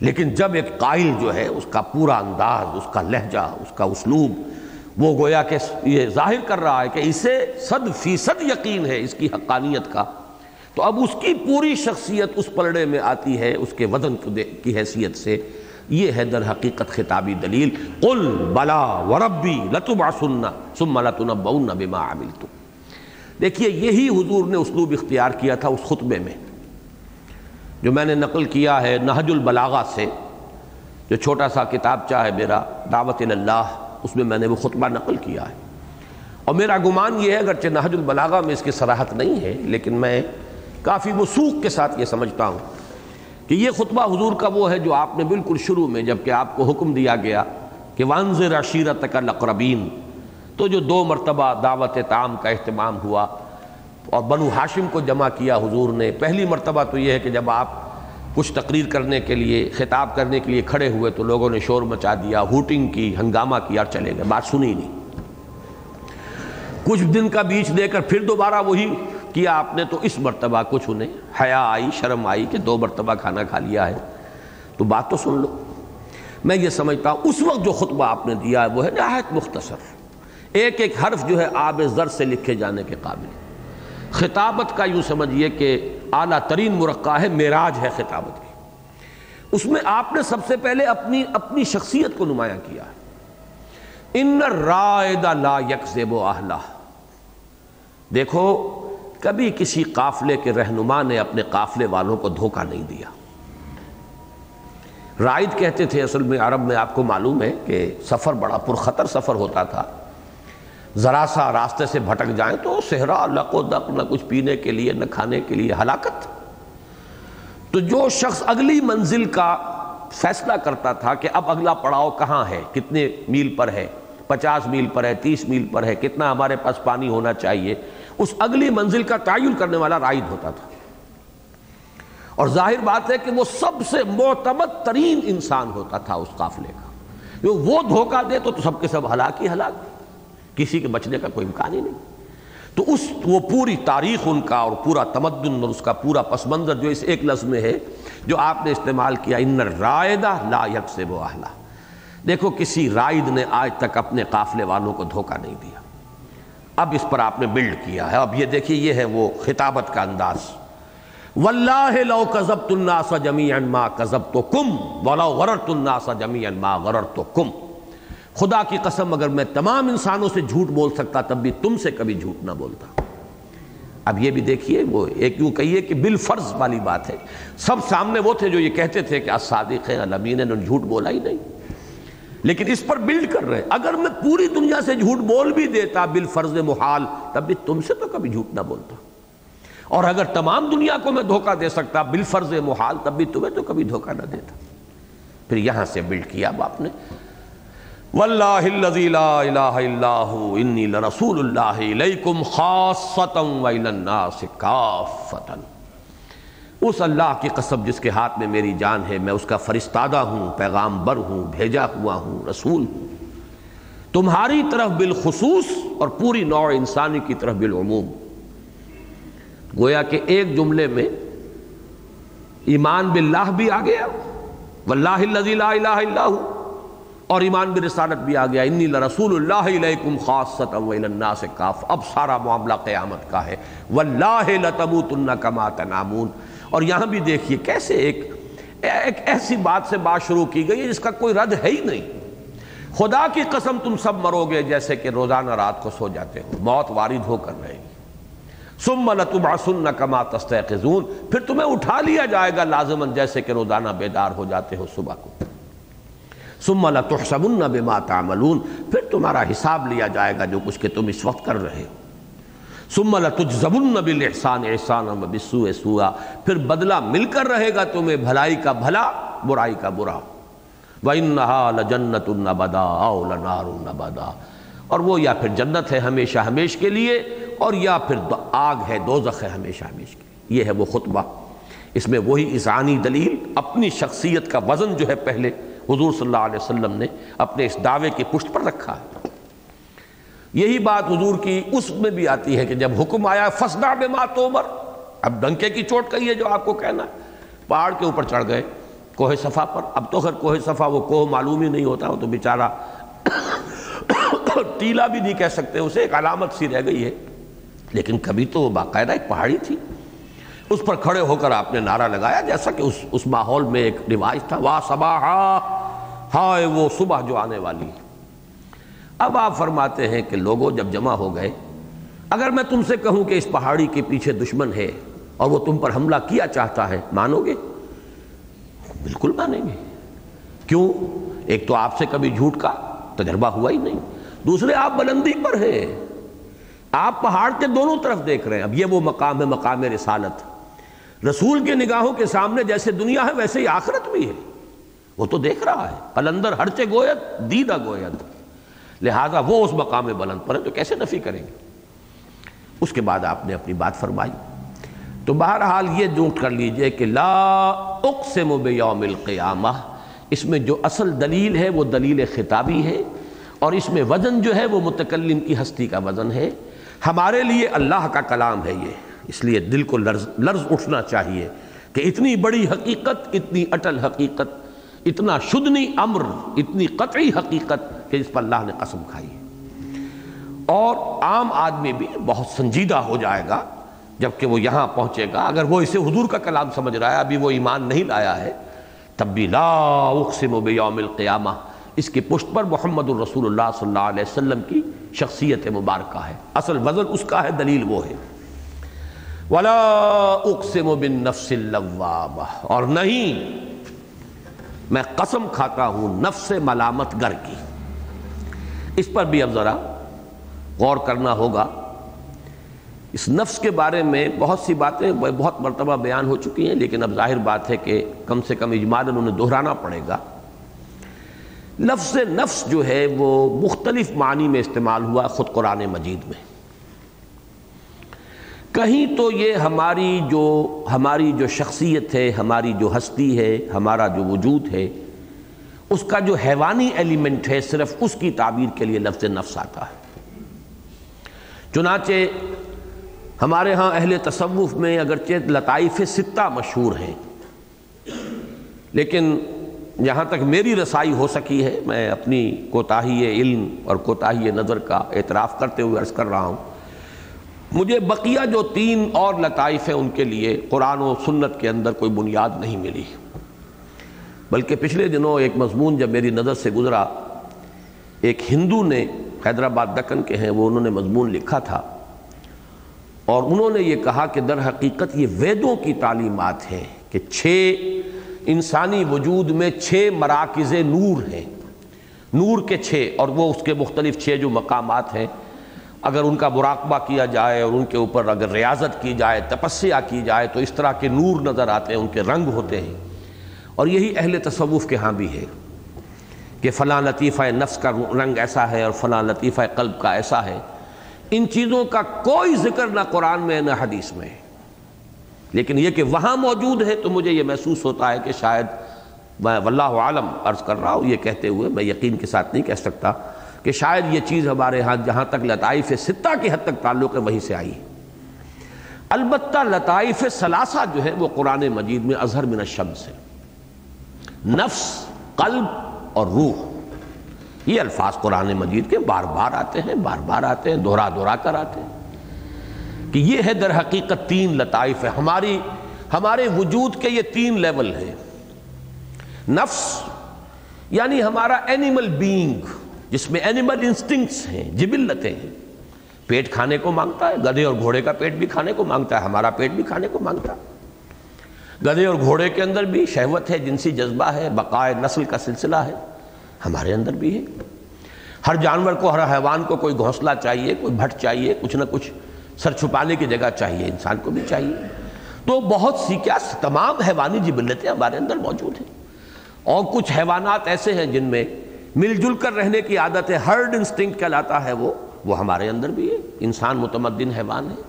[SPEAKER 1] لیکن جب ایک قائل جو ہے، اس کا پورا انداز، اس کا لہجہ، اس کا اسلوب، وہ گویا کہ یہ ظاہر کر رہا ہے کہ اسے صد فیصد یقین ہے اس کی حقانیت کا، تو اب اس کی پوری شخصیت اس پلڑے میں آتی ہے، اس کے وزن کی حیثیت سے۔ یہ ہے در حقیقت خطابی دلیل قل بلا وربی لتبعثن ثم لتنبؤن بما عملتم۔ دیکھیے یہی حضور نے اسلوب اختیار کیا تھا اس خطبے میں۔ جو میں نے نقل کیا ہے نہج البلاغہ سے، جو چھوٹا سا کتاب چاہ ہے میرا، دعوت اللہ، اس میں میں نے وہ خطبہ نقل کیا ہے۔ اور میرا گمان یہ ہے، اگرچہ نہج البلاغہ میں اس کی صراحت نہیں ہے، لیکن میں کافی وسوخ کے ساتھ یہ سمجھتا ہوں۔ کہ یہ خطبہ حضور کا وہ ہے جو آپ نے بالکل شروع میں جبکہ آپ کو حکم دیا گیا کہ وانزر عشیرت کا لقربین، تو جو دو مرتبہ دعوت تعام کا اہتمام ہوا اور بنو ہاشم کو جمع کیا حضور نے، پہلی مرتبہ تو یہ ہے کہ جب آپ کچھ تقریر کرنے کے لیے، خطاب کرنے کے لیے کھڑے ہوئے تو لوگوں نے شور مچا دیا، ہوٹنگ کی، ہنگامہ کیا اور چلے گئے، بات سنی نہیں۔ کچھ دن کا بیچ دے کر پھر دوبارہ وہی کیا آپ نے تو اس مرتبہ کچھ انہیں حیا آئی، شرم آئی کہ دو مرتبہ کھانا کھا لیا ہے؟ تو بات تو سن لو۔ میں یہ سمجھتا ہوں، اس وقت جو خطبہ آپ نے دیا ہے، وہ ہے نہایت مختصر۔ ایک ایک حرف جو ہے آب زر سے لکھے جانے کے قابل۔ خطابت کا یوں سمجھیے کہ اعلیٰ ترین مرقع ہے، معراج ہے خطابت کی۔ اس میں آپ نے سب سے پہلے اپنی اپنی شخصیت کو نمایاں کیا ہے۔ ان رائدہ لا یکزب و دیکھو کبھی کسی قافلے کے رہنما نے اپنے قافلے والوں کو دھوکہ نہیں دیا۔ رائد کہتے تھے، اصل میں عرب میں آپ کو معلوم ہے کہ سفر بڑا پرخطر سفر ہوتا تھا۔ ذرا سا راستے سے بھٹک جائیں تو صحرا لق و دق، نہ کچھ پینے کے لیے، نہ کھانے کے لیے ہلاکت۔ تو جو شخص اگلی منزل کا فیصلہ کرتا تھا کہ اب اگلا پڑاؤ کہاں ہے، کتنے میل پر ہے، پچاس میل پر ہے، تیس میل پر ہے، کتنا ہمارے پاس پانی ہونا چاہیے اس اگلی منزل کا تعین کرنے والا رائد ہوتا تھا۔ اور ظاہر بات ہے کہ وہ سب سے معتمد ترین انسان ہوتا تھا اس قافلے کا۔ جو وہ دھوکہ دے تو سب کے سب ہلاک ہی ہلاک۔ کسی کے بچنے کا کوئی امکان ہی نہیں۔ تو اس، وہ پوری تاریخ ان کا اور پورا تمدن اور اس کا پورا پس منظر جو اس ایک لفظ میں ہے، جو آپ نے استعمال کیا، ان رائدہ لا یک سے وہ دیکھو، کسی رائد نے آج تک اپنے قافلے والوں کو دھوکہ نہیں دیا۔ اب اس پر آپ نے بلڈ کیا ہے۔ اب یہ دیکھیے، یہ ہے وہ خطابت کا انداز۔ واللہ لو کذبت الناس جمیعا ما کذبتکم ولو غررت الناس جمیعا ما غررتکم خدا کی قسم، اگر میں تمام انسانوں سے جھوٹ بول سکتا، تب بھی تم سے کبھی جھوٹ نہ بولتا۔ اب یہ بھی دیکھیے، وہ ایک یوں کہیے کہ بالفرض والی بات ہے۔ سب سامنے وہ تھے جو یہ کہتے تھے کہ صادق ہے الامین نے جھوٹ بولا ہی نہیں۔ لیکن اس پر بلڈ کر رہے اگر میں پوری دنیا سے جھوٹ بول بھی دیتا بالفرض محال، تب بھی تم سے تو کبھی جھوٹ نہ بولتا۔ اور اگر تمام دنیا کو میں دھوکہ دے سکتا بالفرض محال، تب بھی تمہیں تو کبھی دھوکہ نہ دیتا۔ پھر یہاں سے بلڈ کیا اب آپ نے؟ واللہ الذی لا الہ الا ہو انی لرسول اللہ علیکم خاصتا ویل الناس کافتا اس اللہ کی قسم جس کے ہاتھ میں میری جان ہے، میں اس کا فرستادہ ہوں پیغام بر ہوں، بھیجا ہوا ہوں، رسول ہوں۔ تمہاری طرف بالخصوص اور پوری نوع انسانی کی طرف بالعموم۔ گویا کہ ایک جملے میں ایمان باللہ بھی آ گیا، واللہ الذی لا الہ الا ہوں اور ایمان بھی رسالت بھی آ گیا۔ انی لرسول اللہ علیکم خاصتا الناس کاف۔ اب سارا معاملہ قیامت کا ہے۔ واللہ لتموتن کما تنامون۔ اور یہاں بھی دیکھیے کیسے ایک ایک ایسی بات سے بات شروع کی گئی ہے جس کا کوئی رد ہے ہی نہیں۔ خدا کی قسم تم سب مرو گے جیسے کہ روزانہ رات کو سو جاتے ہو، موت وارد ہو کر رہے گی۔ ثم لتبعثن کما تستيقظون پھر تمہیں اٹھا لیا جائے گا لازمن جیسے کہ روزانہ بیدار ہو جاتے ہو صبح کو۔ ثم لتحسبن بما تعملون، پھر تمہارا حساب لیا جائے گا جو کچھ کہ تم اس وقت کر رہے ہو۔ ثم لتجزبن بالاحسان احسانا وبالسوء سوءا۔ پھر بدلہ مل کر رہے گا تمہیں، بھلائی کا بھلا، برائی کا برا۔ وَإِنَّهَا لَجَنَّةٌ نَبَدَا أَوْ لَنَارٌ نَبَدَا۔ اور وہ یا پھر جنت ہے ہمیشہ ہمیش کے لیے، اور یا پھر آگ ہے، دوزخ ہے ہمیشہ ہمیش کے لیے۔ یہ ہے وہ خطبہ۔ اس میں وہی اسانی دلیل، اپنی شخصیت کا وزن جو ہے پہلے حضور صلی اللہ علیہ وسلم نے اپنے اس دعوے کی پشت پر رکھا ہے۔ یہی بات حضور کی اس میں بھی آتی ہے کہ جب حکم آیا فسنا بے مات عمر اب ڈنکے کی چوٹ کہی ہے جو آپ کو کہنا ہے۔ پہاڑ کے اوپر چڑھ گئے، کوہ صفا پر۔ اب تو خیر کوہ صفا، وہ کوہ معلوم ہی نہیں ہوتا، وہ تو بیچارہ ٹیلا بھی نہیں کہہ سکتے، اسے ایک علامت سی رہ گئی ہے۔ لیکن کبھی تو وہ باقاعدہ ایک پہاڑی تھی۔ اس پر کھڑے ہو کر آپ نے نعرہ لگایا، جیسا کہ اس اس ماحول میں ایک رواج تھا واہ صباح ہائے وہ صبح جو آنے والی۔ اب آپ فرماتے ہیں کہ لوگوں جب جمع ہو گئے، اگر میں تم سے کہوں کہ اس پہاڑی کے پیچھے دشمن ہے اور وہ تم پر حملہ کیا چاہتا ہے، مانو گے؟ بالکل مانیں گے۔ کیوں؟ ایک تو آپ سے کبھی جھوٹ کا تجربہ ہوا ہی نہیں، دوسرے آپ بلندی پر ہیں۔ آپ پہاڑ کے دونوں طرف دیکھ رہے ہیں۔ اب یہ وہ مقام ہے، مقام رسالت۔ رسول کے نگاہوں کے سامنے جیسے دنیا ہے، ویسے ہی آخرت بھی ہے۔ وہ تو دیکھ رہا ہے قلندر ہرچے گویت دیدہ گویت لہذا وہ اس مقام بلند پر ہے تو کیسے نفی کریں گے؟ اس کے بعد آپ نے اپنی بات فرمائی۔ تو بہرحال یہ نوٹ کر لیجیے کہ لا اقسم بیوم القیامہ، اس میں جو اصل دلیل ہے وہ دلیل خطابی ہے، اور اس میں وزن جو ہے وہ متکلم کی ہستی کا وزن ہے۔ ہمارے لیے اللہ کا کلام ہے یہ، اس لیے دل کو لرز لرز اٹھنا چاہیے کہ اتنی بڑی حقیقت، اتنی اٹل حقیقت، اتنا شدنی امر، اتنی قطعی حقیقت کہ اس پر اللہ نے قسم کھائی اور عام آدمی بھی بہت سنجیدہ ہو جائے گا جبکہ وہ یہاں پہنچے گا۔ اگر وہ اسے حضور کا کلام سمجھ رہا ہے، ابھی وہ ایمان نہیں لایا ہے، تب بھی لا اقسم بیوم القیامہ۔ اس کی پشت پر محمد الرسول اللہ صلی اللہ علیہ وسلم کی شخصیت مبارکہ ہے۔ اصل وزن اس کا ہے، دلیل وہ ہے۔ ولا اقسم بالنفس اللوامہ۔ اور نہیں، میں قسم کھاتا ہوں نفس ملامت گر کی۔ اس پر بھی اب ذرا غور کرنا ہوگا۔ اس نفس کے بارے میں بہت سی باتیں بہت مرتبہ بیان ہو چکی ہیں، لیکن اب ظاہر بات ہے کہ کم سے کم اجمال انہیں دہرانا پڑے گا۔ لفظ نفس جو ہے وہ مختلف معنی میں استعمال ہوا خود قرآن مجید میں۔ کہیں تو یہ ہماری جو ہماری جو شخصیت ہے، ہماری جو ہستی ہے، ہمارا جو وجود ہے اس کا جو حیوانی ایلیمنٹ ہے صرف اس کی تعبیر کے لیے لفظ نفس آتا ہے۔ چنانچہ ہمارے ہاں اہل تصوف میں اگرچہ لطائف ستہ مشہور ہیں، لیکن جہاں تک میری رسائی ہو سکی ہے۔ میں اپنی کوتاہی علم اور کوتاہی نظر کا اعتراف کرتے ہوئے عرض کر رہا ہوں۔ مجھے بقیہ جو تین اور لطائف ہیں ان کے لیے قرآن و سنت کے اندر کوئی بنیاد نہیں ملی۔ بلکہ پچھلے دنوں ایک مضمون جب میری نظر سے گزرا، ایک ہندو نے حیدرآباد دکن کے ہیں، وہ انہوں نے مضمون لکھا تھا۔ اور انہوں نے یہ کہا کہ در حقیقت یہ ویدوں کی تعلیمات ہیں کہ چھ انسانی وجود میں چھ مراکز نور ہیں۔ نور کے چھ، اور وہ اس کے مختلف چھ جو مقامات ہیں، اگر ان کا مراقبہ کیا جائے اور ان کے اوپر اگر ریاضت کی جائے تپسیہ کی جائے، تو اس طرح کے نور نظر آتے ہیں، ان کے رنگ ہوتے ہیں۔ اور یہی اہل تصوف کے ہاں بھی ہے کہ فلاں لطیفہ نفس کا رنگ ایسا ہے اور فلاں لطیفہ قلب کا ایسا ہے۔ ان چیزوں کا کوئی ذکر نہ قرآن میں نہ حدیث میں۔ لیکن یہ کہ وہاں موجود ہے تو مجھے یہ محسوس ہوتا ہے کہ شاید میں واللہ عالم عرض کر رہا ہوں یہ کہتے ہوئے میں یقین کے ساتھ نہیں کہہ سکتا کہ شاید یہ چیز ہمارے ہاں جہاں تک لطائف ستہ کی حد تک تعلق ہے وہیں سے آئی۔ البتہ لطائف ثلاثہ جو ہے وہ قرآن مجید میں اظہر من الشمس ہے۔ نفس، قلب اور روح۔ یہ الفاظ قرآن مجید کے بار بار آتے ہیں، بار بار آتے ہیں، دہرا دہرا کر آتے ہیں۔ کہ یہ ہے در حقیقت تین لطائف ہے ہماری، ہمارے وجود کے یہ تین لیول ہیں۔ نفس یعنی ہمارا اینیمل بینگ جس میں اینیمل انسٹنکٹس ہیں، جبلتیں ہیں۔ پیٹ کھانے کو مانگتا ہے، گدھے اور گھوڑے کا پیٹ بھی کھانے کو مانگتا ہے، ہمارا پیٹ بھی کھانے کو مانگتا ہے۔ گدھے اور گھوڑے کے اندر بھی شہوت ہے، جنسی جذبہ ہے، بقائے نسل کا سلسلہ ہے، ہمارے اندر بھی ہے۔ ہر جانور کو، ہر حیوان کو کوئی گھونسلہ چاہیے، کوئی بھٹ چاہیے، کچھ نہ کچھ سر چھپانے کی جگہ چاہیے، انسان کو بھی چاہیے۔ تو بہت سی کیا تمام حیوانی جبلتیں ہمارے اندر موجود ہیں۔ اور کچھ حیوانات ایسے ہیں جن میں مل جل کر رہنے کی عادت ہے، ہرڈ انسٹنکٹ کہلاتا ہے وہ وہ ہمارے اندر بھی ہے۔ انسان متمدن حیوان ہے۔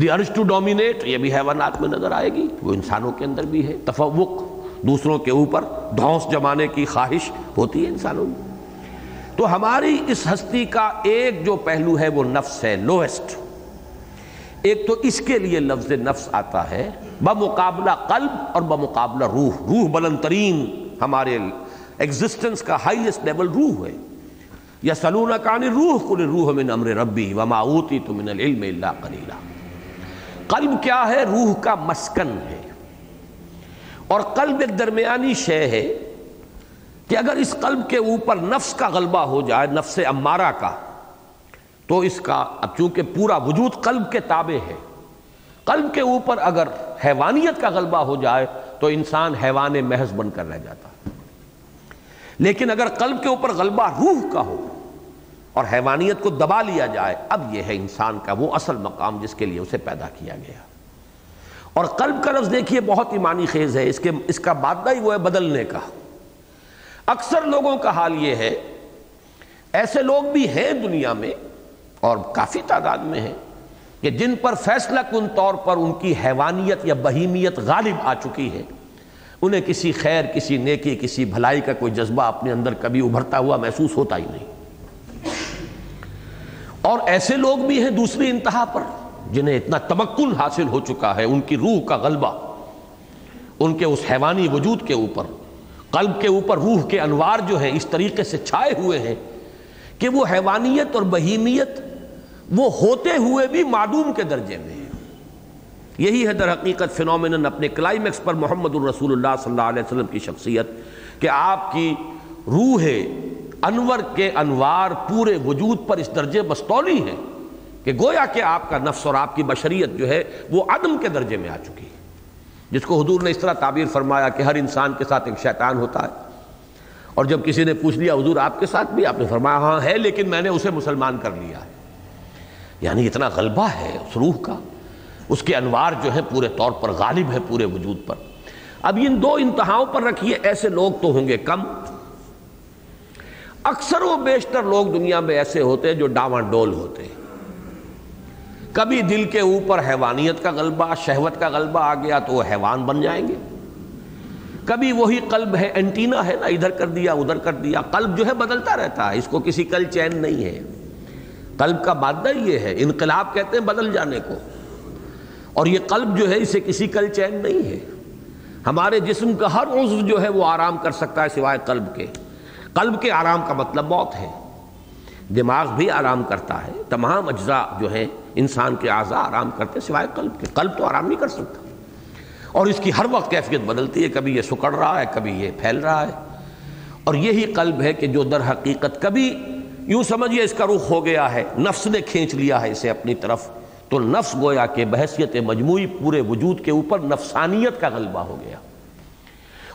[SPEAKER 1] دی ارج ٹو ڈومینیٹ یہ بھی حیوانات میں نظر آئے گی۔ وہ انسانوں کے اندر بھی ہے۔ تفوق، دوسروں کے اوپر دھونس جمانے کی خواہش ہوتی ہے انسانوں میں۔ تو ہماری اس ہستی کا ایک جو پہلو ہے وہ نفس ہے لوئسٹ ایک تو اس کے لیے لفظ نفس آتا ہے، بمقابلہ قلب اور بمقابلہ روح۔ روح بلند ترین ہمارے ایگزسٹنس کا ہائیسٹ لیول روح ہے۔ یا سلون کانی روح کل روح من امر ربی وما اوتی تو من العلم اللہ قلیلہ قلب کیا ہے؟ روح کا مسکن ہے۔ اور قلب ایک درمیانی شے ہے کہ اگر اس قلب کے اوپر نفس کا غلبہ ہو جائے، نفس امارہ کا، تو اس کا، اب چونکہ پورا وجود قلب کے تابع ہے، قلب کے اوپر اگر حیوانیت کا غلبہ ہو جائے، تو انسان حیوان محض بن کر رہ جاتا۔ لیکن اگر قلب کے اوپر غلبہ روح کا ہو اور حیوانیت کو دبا لیا جائے، اب یہ ہے انسان کا وہ اصل مقام جس کے لیے اسے پیدا کیا گیا۔ اور قلب کا لفظ دیکھیے، بہت ایمانی خیز ہے، اس کے، اس کا مادہ ہی وہ ہے بدلنے کا۔ اکثر لوگوں کا حال یہ ہے، ایسے لوگ بھی ہیں دنیا میں اور کافی تعداد میں ہیں کہ جن پر فیصلہ کن طور پر ان کی حیوانیت یا بہیمیت غالب آ چکی ہے۔ انہیں کسی خیر، کسی نیکی، کسی بھلائی کا کوئی جذبہ اپنے اندر کبھی ابھرتا ہوا محسوس ہوتا ہی نہیں۔ اور ایسے لوگ بھی ہیں دوسری انتہا پر جنہیں اتنا تمکن حاصل ہو چکا ہے، ان کی روح کا غلبہ، ان کے اس حیوانی وجود کے اوپر، قلب کے اوپر روح کے انوار جو ہیں، اس طریقے سے چھائے ہوئے ہیں کہ وہ حیوانیت اور بہیمیت وہ ہوتے ہوئے بھی معدوم کے درجے میں ہے یہی ہے در حقیقت فنومنن اپنے کلائمیکس پر محمد الرسول اللہ صلی اللہ علیہ وسلم کی شخصیت کہ آپ کی روح انور کے انوار پورے وجود پر اس درجے مستولی ہیں کہ گویا کہ آپ کا نفس اور آپ کی بشریت جو ہے وہ عدم کے درجے میں آ چکی ہے۔ جس کو حضور نے اس طرح تعبیر فرمایا کہ ہر انسان کے ساتھ ایک شیطان ہوتا ہے۔ اور جب کسی نے پوچھ لیا، حضور آپ کے ساتھ بھی؟ آپ نے فرمایا ہاں ہے، لیکن میں نے اسے مسلمان کر لیا ہے۔ یعنی اتنا غلبہ ہے اس روح کا۔ اس کے انوار جو ہے پورے طور پر غالب ہے پورے وجود پر۔ اب ان دو انتہاؤں پر رکھیے، ایسے لوگ تو ہوں گے کم۔ اکثر و بیشتر لوگ دنیا میں ایسے ہوتے ہیں جو ڈاواں ڈول ہوتے ہیں۔ کبھی دل کے اوپر حیوانیت کا غلبہ، شہوت کا غلبہ آ گیا تو وہ حیوان بن جائیں گے۔ کبھی وہی قلب ہے، اینٹینا ہے نا، ادھر کر دیا، ادھر کر دیا۔ قلب جو ہے بدلتا رہتا ہے، اس کو کسی کل چین نہیں ہے۔ قلب کا مادہ یہ ہے، انقلاب کہتے ہیں بدل جانے کو۔ اور یہ قلب جو ہے، اسے کسی کل چین نہیں ہے۔ ہمارے جسم کا ہر عضو جو ہے، وہ آرام کر سکتا ہے سوائے قلب کے۔ قلب کے آرام کا مطلب موت ہے۔ دماغ بھی آرام کرتا ہے۔ تمام اجزاء جو ہیں، انسان کے اعضاء آرام کرتے ہیں سوائے قلب کے۔ قلب تو آرام نہیں کر سکتا۔ اور اس کی ہر وقت کیفیت بدلتی ہے۔ کبھی یہ سکڑ رہا ہے، کبھی یہ پھیل رہا ہے۔ اور یہی قلب ہے کہ جو در حقیقت کبھی یوں سمجھئے اس کا رخ ہو گیا ہے۔ نفس نے کھینچ لیا ہے اسے اپنی طرف۔ تو نفس گویا کہ بحثیت مجموعی پورے وجود کے اوپر نفسانیت کا غلبہ ہو گیا۔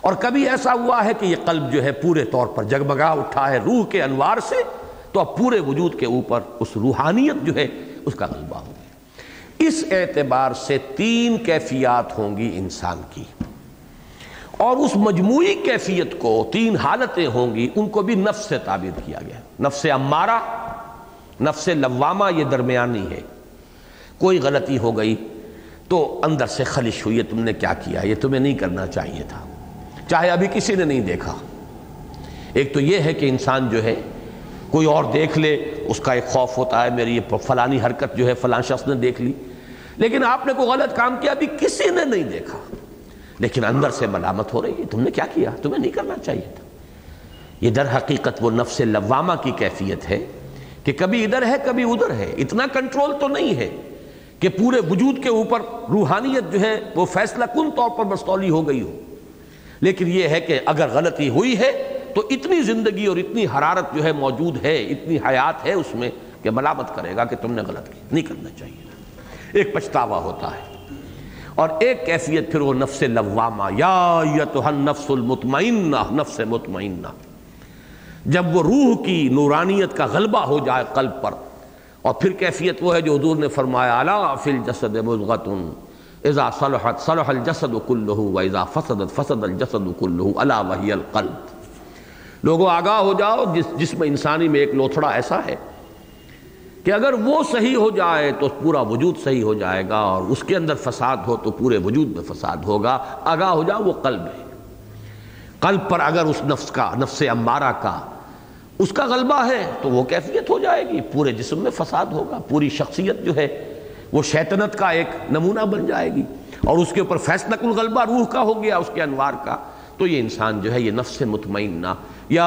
[SPEAKER 1] اور کبھی ایسا ہوا ہے کہ یہ قلب جو ہے پورے طور پر جگمگا اٹھا ہے روح کے انوار سے، تو اب پورے وجود کے اوپر اس روحانیت جو ہے اس کا غلبہ ہو گیا۔ اس اعتبار سے تین کیفیات ہوں گی انسان کی۔ اور اس مجموعی کیفیت کو، تین حالتیں ہوں گی، ان کو بھی نفس سے تعبیر کیا گیا۔ نفس امارہ، نفس لوامہ، یہ درمیانی ہے۔ کوئی غلطی ہو گئی تو اندر سے خلش ہوئی ہے تم نے کیا کیا؟ یہ تمہیں نہیں کرنا چاہیے تھا۔ چاہے ابھی کسی نے نہیں دیکھا۔ ایک تو یہ ہے کہ انسان جو ہے، کوئی اور دیکھ لے، اس کا ایک خوف ہوتا ہے، میری یہ فلانی حرکت جو ہے، فلان شخص نے دیکھ لی۔ لیکن آپ نے کوئی غلط کام کیا، ابھی کسی نے نہیں دیکھا۔ لیکن اندر سے ملامت ہو رہی ہے، تم نے کیا کیا؟ تمہیں نہیں کرنا چاہیے تھا۔ یہ در حقیقت وہ نفس لوامہ کی کیفیت ہے کہ کبھی ادھر ہے، کبھی ادھر ہے۔ اتنا کنٹرول تو نہیں ہے کہ پورے وجود کے اوپر روحانیت جو ہے، وہ فیصلہ کن طور پر مستولی ہو گئی ہو۔ لیکن یہ ہے کہ اگر غلطی ہوئی ہے تو اتنی زندگی اور اتنی حرارت جو ہے موجود ہے، اتنی حیات ہے اس میں کہ ملامت کرے گا کہ تم نے غلط کی۔ نہیں کرنا چاہیے۔ ایک پچھتاوا ہوتا ہے۔ اور ایک کیفیت پھر وہ نفس لوامہ، یا نفس المطمئنہ، نفس مطمئنہ۔ جب وہ روح کی نورانیت کا غلبہ ہو جائے قلب پر، اور پھر کیفیت وہ ہے جو حضور نے فرمایا علا فی الجسد اذا صلحت صلح الجسد کلہ و اذا فسدت فسد الجسد کلہ علا وحی القلب. لوگوں آگاہ ہو جاؤ، جس جس میں انسانی میں ایک لوتھڑا ایسا ہے کہ اگر وہ صحیح ہو جائے تو پورا وجود صحیح ہو جائے گا اور اس کے اندر فساد ہو تو پورے وجود میں فساد ہوگا۔ آگاہ ہو جاؤ، وہ قلب ہے۔ قلب پر اگر اس نفس کا نفس امارہ کا اس کا غلبہ ہے تو وہ کیفیت ہو جائے گی۔ پورے جسم میں فساد ہوگا، پوری شخصیت جو ہے وہ شیطنت کا ایک نمونہ بن جائے گی اور اس کے اوپر فیصلہ کل غلبہ روح کا ہو گیا اس کے انوار کا، تو یہ انسان جو ہے یہ نفس مطمئنہ، یا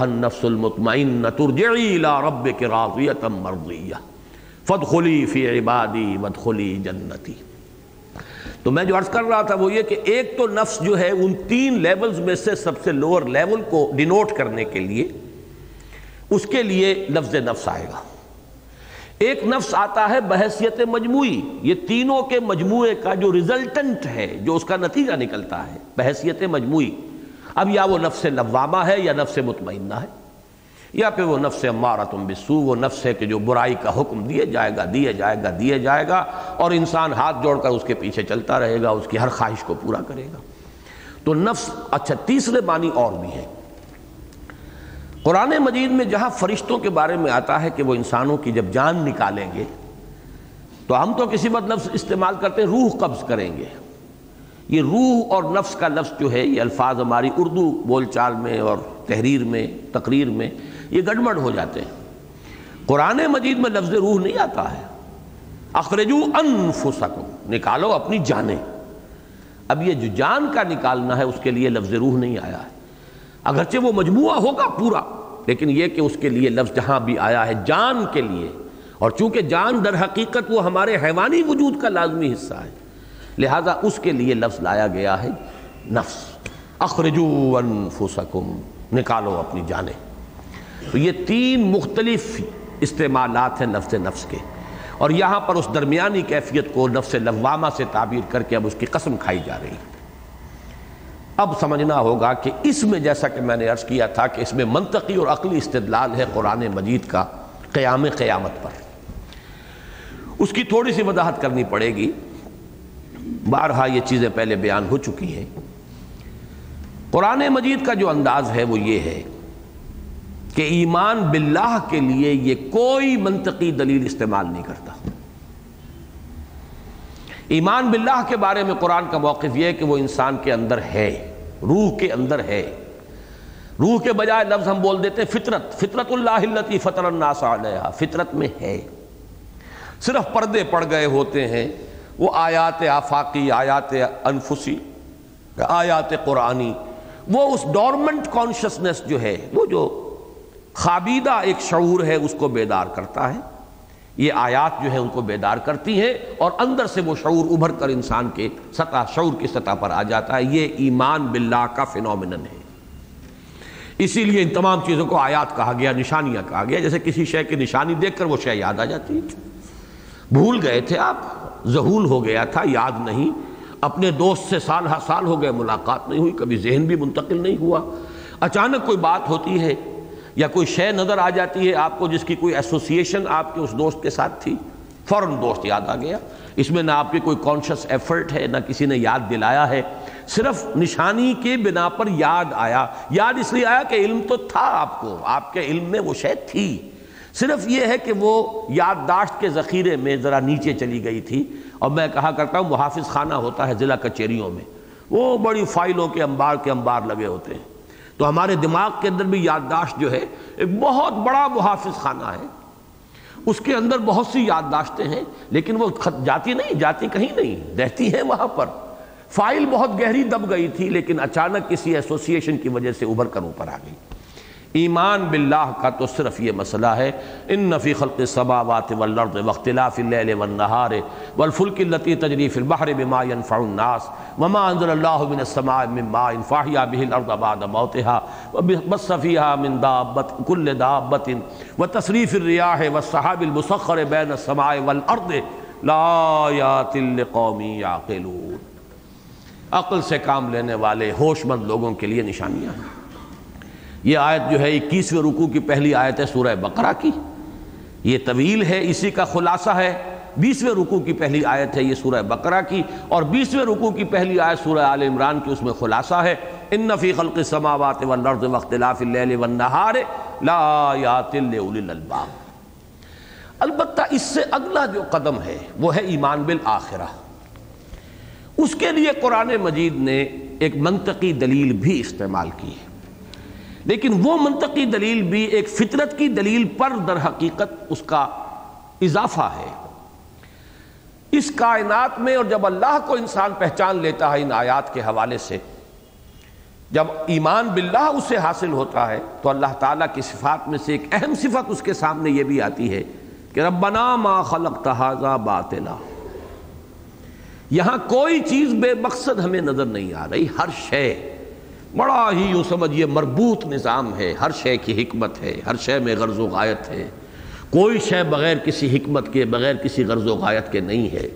[SPEAKER 1] النفس المطمئنہ، ترجعی الى ربک راضیتا مرضیہ فدخلی فی عبادی ودخلی جنتی۔ تو میں جو عرض کر رہا تھا وہ یہ کہ ایک تو نفس جو ہے ان تین لیولز میں سے سب سے لوور لیول کو ڈینوٹ کرنے کے لیے، اس کے لیے لفظ نفس آئے گا۔ ایک نفس آتا ہے بحثیت مجموعی، یہ تینوں کے مجموعے کا جو ریزلٹنٹ ہے، جو اس کا نتیجہ نکلتا ہے، بحثیت مجموعی۔ اب یا وہ نفس لوامہ ہے یا نفس مطمئنہ ہے، یا پھر وہ نفس مارا تم بسو وہ نفس ہے کہ جو برائی کا حکم دیے جائے گا دیے جائے گا دیے جائے گا، اور انسان ہاتھ جوڑ کر اس کے پیچھے چلتا رہے گا، اس کی ہر خواہش کو پورا کرے گا۔ تو نفس اچھا تیسرے معنی اور بھی ہے قرآن مجید میں جہاں فرشتوں کے بارے میں آتا ہے کہ وہ انسانوں کی جب جان نکالیں گے، تو ہم تو کسی وقت لفظ استعمال کرتے ہیں، روح قبض کریں گے۔ یہ روح اور نفس کا لفظ جو ہے، یہ الفاظ ہماری اردو بول چال میں اور تحریر میں، تقریر میں، یہ گڑبڑ ہو جاتے ہیں۔ قرآن مجید میں لفظ روح نہیں آتا ہے۔ اخرجو انفسکم، نکالو اپنی جانیں۔ اب یہ جو جان کا نکالنا ہے، اس کے لیے لفظ روح نہیں آیا ہے۔ اگرچہ وہ مجموعہ ہوگا پورا، لیکن یہ کہ اس کے لیے لفظ جہاں بھی آیا ہے جان کے لیے۔ اور چونکہ جان در حقیقت وہ ہمارے حیوانی وجود کا لازمی حصہ ہے، لہذا اس کے لیے لفظ لایا گیا ہے نفس۔ اخرجو انفسکم، نکالو اپنی جانیں۔ تو یہ تین مختلف استعمالات ہیں نفس نفس کے۔ اور یہاں پر اس درمیانی کیفیت کو نفس لوامہ سے تعبیر کر کے اب اس کی قسم کھائی جا رہی ہے۔ اب سمجھنا ہوگا کہ اس میں جیسا کہ میں نے عرض کیا تھا کہ اس میں منطقی اور عقلی استدلال ہے قرآن مجید کا قیام قیامت پر۔ اس کی تھوڑی سی وضاحت کرنی پڑے گی۔ بارہا یہ چیزیں پہلے بیان ہو چکی ہیں۔ قرآن مجید کا جو انداز ہے وہ یہ ہے کہ ایمان باللہ کے لیے یہ کوئی منطقی دلیل استعمال نہیں کرتا۔ ایمان باللہ کے بارے میں قرآن کا موقف یہ ہے کہ وہ انسان کے اندر ہے، روح کے اندر ہے۔ روح کے بجائے لفظ ہم بول دیتے ہیں فطرت فطرت اللہ التی فطر الناس علیہ فطرت میں ہے۔ صرف پردے پڑ گئے ہوتے ہیں، وہ آیات آفاقی، آیات انفسی، آیات قرآنی، وہ اس ڈورمنٹ کانشسنس جو ہے، وہ جو خابیدہ ایک شعور ہے، اس کو بیدار کرتا ہے۔ یہ آیات جو ہے ان کو بیدار کرتی ہیں اور اندر سے وہ شعور ابھر کر انسان کے سطح، شعور کی سطح پر آ جاتا ہے۔ یہ ایمان باللہ کا فنومنن ہے۔ اسی لیے ان تمام چیزوں کو آیات کہا گیا، نشانیاں کہا گیا۔ جیسے کسی شے کی نشانی دیکھ کر وہ شے یاد آ جاتی۔ ہے بھول گئے تھے آپ؟ ذہول ہو گیا تھا، یاد نہیں۔ اپنے دوست سے سال ہر سال ہو گئے، ملاقات نہیں ہوئی، کبھی ذہن بھی منتقل نہیں ہوا۔ اچانک کوئی بات ہوتی ہے یا کوئی شے نظر آ جاتی ہے آپ کو جس کی کوئی ایسوسیشن آپ کے اس دوست کے ساتھ تھی؟ فوراً دوست یاد آ گیا۔ اس میں نہ آپ کی کوئی کانشس ایفرٹ ہے، نہ کسی نے یاد دلایا ہے۔ صرف نشانی کے بنا پر یاد آیا۔ یاد اس لیے آیا کہ علم تو تھا آپ کو۔ آپ کے علم میں وہ شے تھی۔ صرف یہ ہے کہ وہ یادداشت کے ذخیرے میں ذرا نیچے چلی گئی تھی۔ اور میں کہا کرتا ہوں، محافظ خانہ ہوتا ہے ضلع کچہریوں میں۔ وہ بڑی فائلوں کے انبار کے انبار لگے ہوتے ہیں۔ تو ہمارے دماغ کے اندر بھی یادداشت جو ہے، ایک بہت بڑا محافظ خانہ ہے۔ اس کے اندر بہت سی یادداشتیں ہیں، لیکن وہ جاتی نہیں، جاتی کہیں نہیں، رہتی ہیں وہاں پر۔ فائل بہت گہری دب گئی تھی، لیکن اچانک کسی ایسوسیشن کی وجہ سے ابھر کر اوپر آ گئی۔ ایمان باللہ کا تو صرف یہ مسئلہ ہے، ان نفی خلق السماوات والارض واختلاف اللیل والنہار والفلک اللتی تجری فی البحر بما ينفع الناس وما انزل اللہ من السماء من ماء فاحیا به الارض بعد موتها وبث فيها من دابت كل دابت وتصریف الرياح والسحاب المسخر بين السماء والارض لآیات لقوم یعقلون عقل سے کام لینے والے ہوش مند لوگوں کے لیے نشانیاں۔ ہیں یہ آیت جو ہے اکیسویں رکوع کی پہلی آیت ہے سورہ بقرہ کی۔ یہ طویل ہے، اسی کا خلاصہ ہے۔ بیسویں رکوع کی پہلی آیت ہے یہ سورہ بقرہ کی۔ اور بیسویں رکوع کی پہلی آیت سورہ آل عمران کی اس میں خلاصہ ہے۔ ان فی خلق السماوات والارض واختلاف اللیل والنہار لآیات لأولی الالباب۔ البتہ اس سے اگلا جو قدم ہے وہ ہے ایمان بالآخرہ۔ اس کے لیے قرآن مجید نے ایک منطقی دلیل بھی استعمال کی۔ ہے لیکن وہ منطقی دلیل بھی ایک فطرت کی دلیل پر در حقیقت اس کا اضافہ ہے۔ اس کائنات میں اور جب اللہ کو انسان پہچان لیتا ہے ان آیات کے حوالے سے، جب ایمان باللہ اسے حاصل ہوتا ہے، تو اللہ تعالیٰ کی صفات میں سے ایک اہم صفت اس کے سامنے یہ بھی آتی ہے کہ ربنا ما خلق تحاظہ باطلا۔ یہاں کوئی چیز بے مقصد ہمیں نظر نہیں آ رہی، ہر شے۔ بڑا ہی یوں سمجھئے مربوط نظام ہے، ہر شے کی حکمت ہے، ہر شے میں غرض و غایت ہے۔ کوئی شے بغیر کسی حکمت کے، بغیر کسی غرض و غایت کے نہیں ہے۔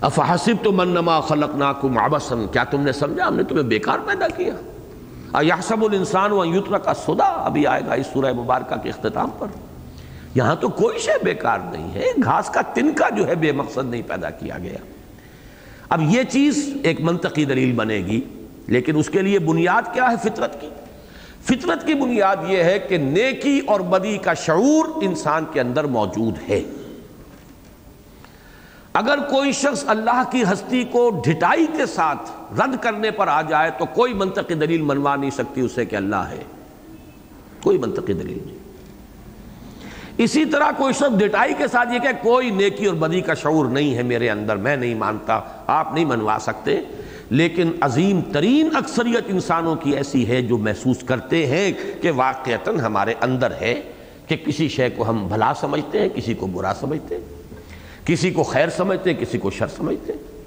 [SPEAKER 1] افحسب تو منما خلق ناکم عبسن کیا تم نے سمجھا؟ ہم نے تمہیں بیکار پیدا کیا۔ یحسب الانسان و یوتر کا صدا ابھی آئے گا اس سورہ مبارکہ کے اختتام پر۔ یہاں تو کوئی شے بیکار نہیں ہے، گھاس کا تنکا جو ہے بے مقصد نہیں پیدا کیا گیا۔ اب یہ چیز ایک منطقی دلیل بنے گی۔ لیکن اس کے لیے بنیاد کیا ہے فطرت کی؟ فطرت کی بنیاد یہ ہے کہ نیکی اور بدی کا شعور انسان کے اندر موجود ہے۔ اگر کوئی شخص اللہ کی ہستی کو ڈھٹائی کے ساتھ رد کرنے پر آ جائے تو کوئی منطقی دلیل منوا نہیں سکتی اسے کہ اللہ ہے۔ کوئی منطقی دلیل نہیں۔ اسی طرح کوئی شخص ڈٹائی کے ساتھ یہ کہ کوئی نیکی اور بدی کا شعور نہیں ہے میرے اندر، میں نہیں مانتا، آپ نہیں منوا سکتے۔ لیکن عظیم ترین اکثریت انسانوں کی ایسی ہے جو محسوس کرتے ہیں کہ واقعتاً ہمارے اندر ہے کہ کسی شے کو ہم بھلا سمجھتے ہیں، کسی کو برا سمجھتے ہیں، کسی کو خیر سمجھتے ہیں، کسی کو شر سمجھتے ہیں۔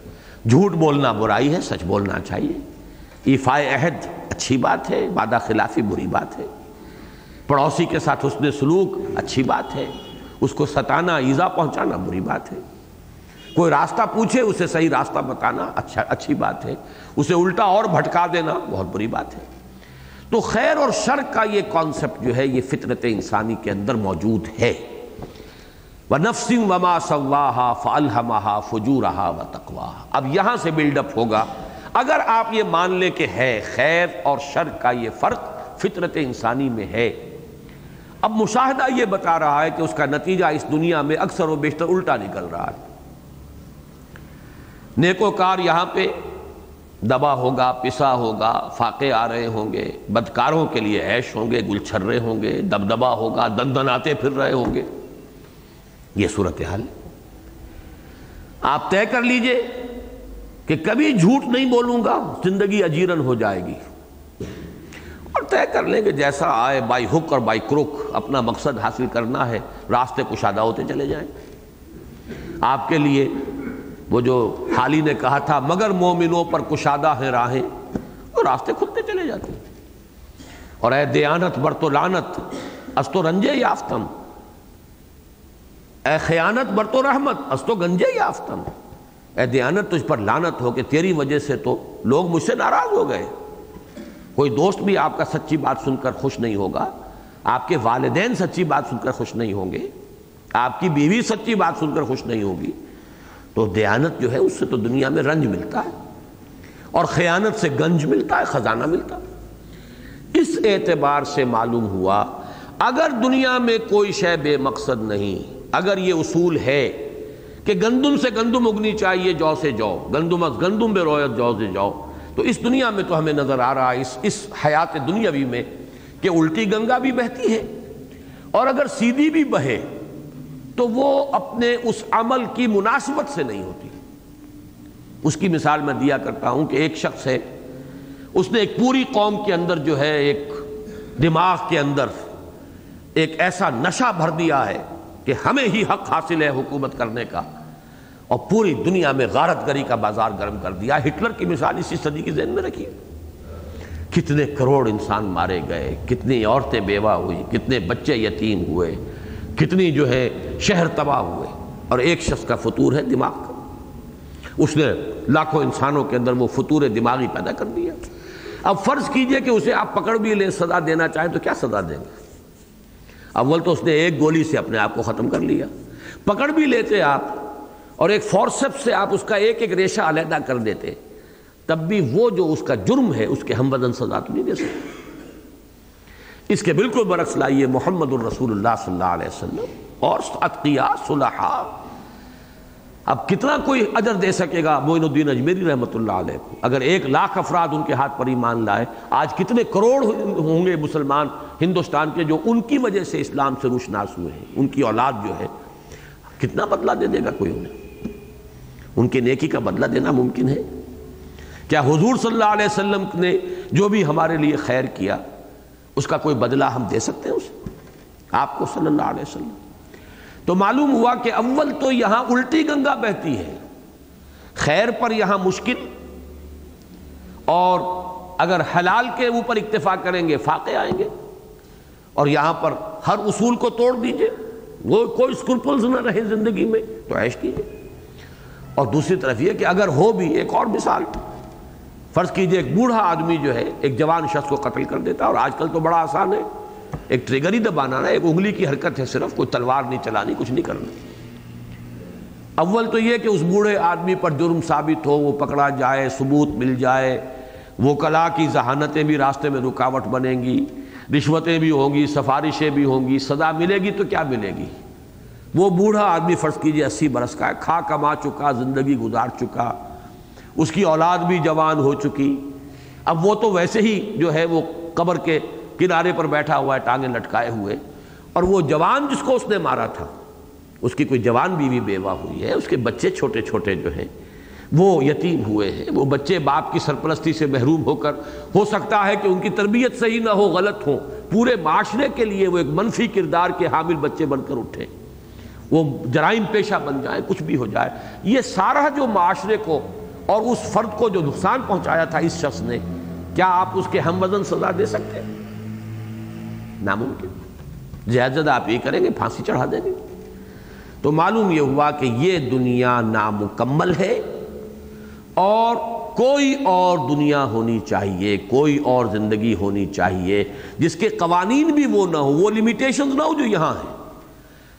[SPEAKER 1] جھوٹ بولنا برائی ہے، سچ بولنا چاہیے۔ ایفائے عہد اچھی بات ہے، وعدہ خلافی بری بات ہے۔ پڑوسی کے ساتھ حسن سلوک اچھی بات ہے۔ اس کو ستانا، ایزا پہنچانا بری بات ہے۔ کوئی راستہ پوچھے، اسے صحیح راستہ بتانا اچھا اچھی بات ہے۔ اسے الٹا اور بھٹکا دینا بہت بری بات ہے۔ تو خیر اور شر کا یہ کانسیپٹ جو ہے، یہ فطرت انسانی کے اندر موجود ہے۔ وَنَفْسٍ وَمَا سَوَّاهَا فَأَلْهَمَهَا فُجُورَهَا وَتَقْوَاهَا۔ اب یہاں سے بلڈ اپ ہوگا۔ اگر آپ یہ مان لیں کہ ہے خیر اور شر کا یہ فرق فطرت انسانی میں ہے۔ اب مشاہدہ یہ بتا رہا ہے کہ اس کا نتیجہ اس دنیا میں اکثر و بیشتر الٹا نکل رہا ہے۔ نیکوکار یہاں پہ دبا ہوگا، پسا ہوگا، فاقے آ رہے ہوں گے، بدکاروں کے لیے عیش ہوں گے، گل چھرے ہوں گے، دبدبا ہوگا دن دن آتے پھر رہے ہوں گے۔ یہ صورتحال ہے۔ آپ طے کر لیجیے کہ کبھی جھوٹ نہیں بولوں گا، زندگی اجیرن ہو جائے گی۔ اور طے کر لیں کہ جیسا آئے بائی ہک اور بائی کروک، اپنا مقصد حاصل کرنا ہے، راستے کشادہ ہوتے چلے جائیں۔ آپ کے لیے وہ جو حالی نے کہا تھا، مگر مومنوں پر کشادہ ہیں راہیں، وہ راستے کھلتے چلے جاتے ہیں۔ اور اے دیانت برتو لانت استو رنجے یافتم۔ اے خیانت برتو رحمت، استو گنجے یافتم۔ اے دیانت تجھ پر لانت ہو کہ تیری وجہ سے تو لوگ مجھ سے ناراض ہو گئے۔ کوئی دوست بھی آپ کا سچی بات سن کر خوش نہیں ہوگا۔ آپ کے والدین سچی بات سن کر خوش نہیں ہوں گے۔ آپ کی بیوی سچی بات سن کر خوش نہیں ہوگی۔ تو دیانت جو ہے اس سے تو دنیا میں رنج ملتا ہے اور خیانت سے گنج ملتا ہے، خزانہ ملتا ہے۔ اس اعتبار سے معلوم ہوا، اگر دنیا میں کوئی شے بے مقصد نہیں، اگر یہ اصول ہے کہ گندم سے گندم اگنی چاہیے، جو سے جو، گندم از گندم، بے رویت جو سے جو، تو اس دنیا میں تو ہمیں نظر آ رہا ہے، اس اس حیات دنیاوی میں کہ الٹی گنگا بھی بہتی ہے۔ اور اگر سیدھی بھی بہے تو وہ اپنے اس عمل کی مناسبت سے نہیں ہوتی۔ اس کی مثال میں دیا کرتا ہوں کہ ایک شخص ہے، اس نے ایک پوری قوم کے اندر جو ہے، ایک دماغ کے اندر ایک ایسا نشہ بھر دیا ہے کہ ہمیں ہی حق حاصل ہے حکومت کرنے کا۔ اور پوری دنیا میں غارت گری کا بازار گرم کر دیا۔ ہٹلر کی مثال اسی صدی کی ذہن میں رکھی کتنے کروڑ انسان مارے گئے، کتنی عورتیں بیوہ ہوئی کتنے بچے یتیم ہوئے۔ کتنی جو ہے شہر تباہ ہوئے اور ایک شخص کا فطور ہے دماغ کا۔ اس نے لاکھوں انسانوں کے اندر وہ فطور دماغی پیدا کر دیا۔ اب فرض کیجیے کہ اسے آپ پکڑ بھی لیں، سزا دینا چاہیں تو کیا سزا دیں گے؟ اول تو اس نے ایک گولی سے اپنے آپ کو ختم کر لیا۔ پکڑ بھی لیتے آپ اور ایک فورسپ سے آپ اس کا ایک ایک ریشہ علیحدہ کر دیتے، تب بھی وہ جو اس کا جرم ہے، اس کے ہم بدن سزا تو نہیں دے سکتے۔ اس کے بالکل برعکس لائیے محمد الرسول اللہ صلی اللہ علیہ وسلم اور صلحاء۔ اب کتنا کوئی اجر دے سکے گا؟ معین الدین اجمیری رحمۃ اللہ علیہ کو اگر ایک لاکھ افراد ان کے ہاتھ پر ایمان لائے، آج کتنے کروڑ ہوں گے مسلمان ہندوستان کے جو ان کی وجہ سے اسلام سے روشناس ہوئے ہیں، ان کی اولاد جو ہے۔ کتنا بدلہ دے دے گا کوئی انہیں؟ ان کے نیکی کا بدلہ دینا ممکن ہے؟ کیا حضور صلی اللہ علیہ وسلم نے جو بھی ہمارے لیے خیر کیا اس کا کوئی بدلہ ہم دے سکتے ہیں اسے آپ کو صلی اللہ علیہ وسلم۔ تو معلوم ہوا کہ اول تو یہاں الٹی گنگا بہتی ہے۔ خیر پر یہاں مشکل۔ اور اگر حلال کے اوپر اکتفا کریں گے، فاقے آئیں گے۔ اور یہاں پر ہر اصول کو توڑ دیجیے۔ وہ کوئی اسکرپلز نہ رہے زندگی میں، تو عیش کیجیے۔ اور دوسری طرف یہ کہ اگر ہو بھی، ایک اور مثال۔ فرض کیجیے ایک بوڑھا آدمی جو ہے، ایک جوان شخص کو قتل کر دیتا اور آج کل تو بڑا آسان ہے۔ ایک ٹریگر ہی دبانا نا، ایک انگلی کی حرکت ہے صرف، کوئی تلوار نہیں چلانی، کچھ نہیں کرنا۔ اول تو یہ کہ اس بوڑھے آدمی پر جرم ثابت ہو، وہ پکڑا جائے، ثبوت مل جائے۔ وہ کلا کی ذہانتیں بھی راستے میں رکاوٹ بنیں گی، رشوتیں بھی ہوں گی، سفارشیں بھی ہوں گی، سزا ملے گی تو کیا ملے گی؟ وہ بوڑھا آدمی فرض کیجیے، اسی برس کا ہے، کھا کما چکا، زندگی گزار چکا۔ اس کی اولاد بھی جوان ہو چکی۔ اب وہ تو ویسے ہی جو ہے وہ قبر کے کنارے پر بیٹھا ہوا ہے، ٹانگیں لٹکائے ہوئے۔ اور وہ جوان جس کو اس نے مارا تھا، اس کی کوئی جوان بیوی بیوہ ہوئی ہے، اس کے بچے چھوٹے چھوٹے جو ہیں، وہ یتیم ہوئے ہیں۔ وہ بچے باپ کی سرپرستی سے محروم ہو کر، ہو سکتا ہے کہ ان کی تربیت صحیح نہ ہو، غلط ہو۔ پورے معاشرے کے لیے وہ ایک منفی کردار کے حامل بچے بن کر اٹھے۔ وہ جرائم پیشہ بن جائیں، کچھ بھی ہو جائے۔ یہ سارا جو معاشرے کو اور اس فرد کو جو نقصان پہنچایا تھا اس شخص نے، کیا آپ اس کے ہم وزن سزا دے سکتے ہیں؟ ناممکن۔ زیادہ آپ یہ کریں گے، پھانسی چڑھا دیں گے۔ تو معلوم یہ ہوا کہ یہ دنیا نامکمل ہے اور کوئی اور دنیا ہونی چاہیے، کوئی اور زندگی ہونی چاہیے، جس کے قوانین بھی وہ نہ ہو وہ لمیٹیشنز نہ ہو جو یہاں ہیں۔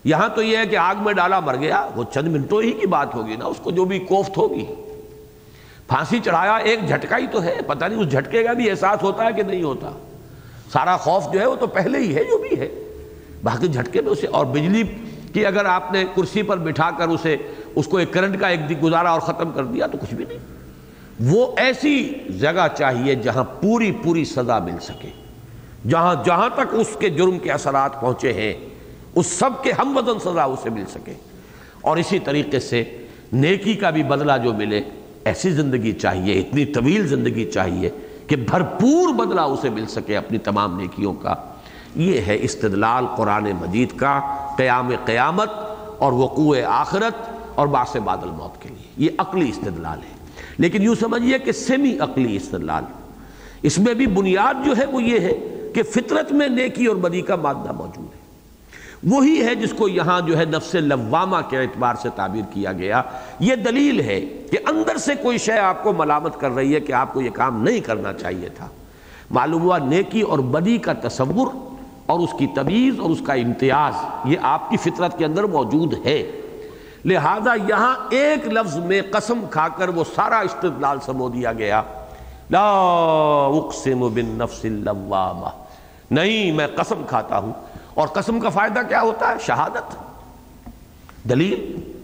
[SPEAKER 1] یہاں تو یہ ہے کہ آگ میں ڈالا مر گیا، وہ چند منٹوں ہی کی بات ہوگی نا، اس کو جو بھی کوفت ہوگی۔ پھانسی چڑھایا، ایک جھٹکا ہی تو ہے، پتہ نہیں اس جھٹکے کا بھی احساس ہوتا ہے کہ نہیں ہوتا۔ سارا خوف جو ہے وہ تو پہلے ہی ہے، جو بھی ہے۔ باقی جھٹکے میں اسے، اور بجلی کی اگر آپ نے کرسی پر بٹھا کر اسے، اس کو ایک کرنٹ کا ایک گزارا اور ختم کر دیا تو کچھ بھی نہیں۔ وہ ایسی جگہ چاہیے جہاں پوری پوری سزا مل سکے۔ جہاں جہاں تک اس کے جرم کے اثرات پہنچے ہیں، اس سب کے ہم وزن سزا اسے مل سکے۔ اور اسی طریقے سے نیکی کا بھی بدلہ جو ملے ایسی زندگی چاہیے، اتنی طویل زندگی چاہیے کہ بھرپور بدلہ اسے مل سکے اپنی تمام نیکیوں کا۔ یہ ہے استدلال قرآن مجید کا قیام قیامت اور وقوع آخرت اور باس بادل موت کے لیے۔ یہ عقلی استدلال ہے۔ لیکن یوں سمجھیے کہ سیمی عقلی استدلال۔ اس میں بھی بنیاد جو ہے وہ یہ ہے کہ فطرت میں نیکی اور بدی کا مادہ موجود ہے۔ وہی ہے جس کو یہاں جو ہے نفس لوامہ کے اعتبار سے تعبیر کیا گیا۔ یہ دلیل ہے کہ اندر سے کوئی شے آپ کو ملامت کر رہی ہے کہ آپ کو یہ کام نہیں کرنا چاہیے تھا۔ معلوم ہوا نیکی اور بدی کا تصور اور اس کی تمیز اور اس کا امتیاز یہ آپ کی فطرت کے اندر موجود ہے۔ لہذا یہاں ایک لفظ میں قسم کھا کر وہ سارا استدلال سمو دیا گیا۔ لا اقسم بالنفس اللوامہ۔ نہیں، میں قسم کھاتا ہوں۔ اور قسم کا فائدہ کیا ہوتا ہے؟ شہادت. دلیل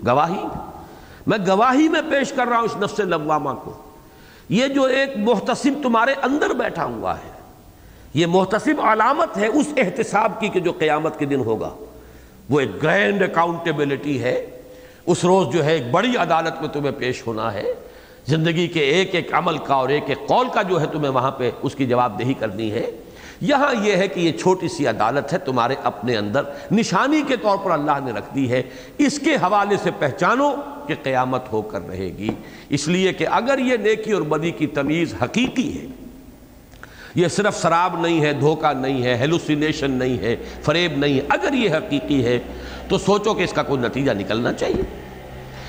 [SPEAKER 1] گواہی. میں گواہی میں پیش کر رہا ہوں اس نفس لوامہ کو. یہ جو ایک محتسب تمہارے اندر بیٹھا ہوا ہے، یہ محتسب علامت ہے اس احتساب کی کہ جو قیامت کے دن ہوگا. وہ ایک گرینڈ اکاؤنٹیبلٹی ہے. اس روز جو ہے ایک بڑی عدالت میں تمہیں پیش ہونا ہے. زندگی کے ایک ایک عمل کا اور ایک ایک قول کا جو ہے تمہیں وہاں پہ اس کی جواب دہی کرنی ہے. یہاں یہ ہے کہ یہ چھوٹی سی عدالت ہے، تمہارے اپنے اندر نشانی کے طور پر اللہ نے رکھ دی ہے۔ اس کے حوالے سے پہچانو کہ قیامت ہو کر رہے گی۔ اس لیے کہ اگر یہ نیکی اور بدی کی تمیز حقیقی ہے، یہ صرف شراب نہیں ہے، دھوکہ نہیں ہے ہیلوسینیشن نہیں ہے، فریب نہیں ہے، اگر یہ حقیقی ہے، تو سوچو کہ اس کا کوئی نتیجہ نکلنا چاہیے۔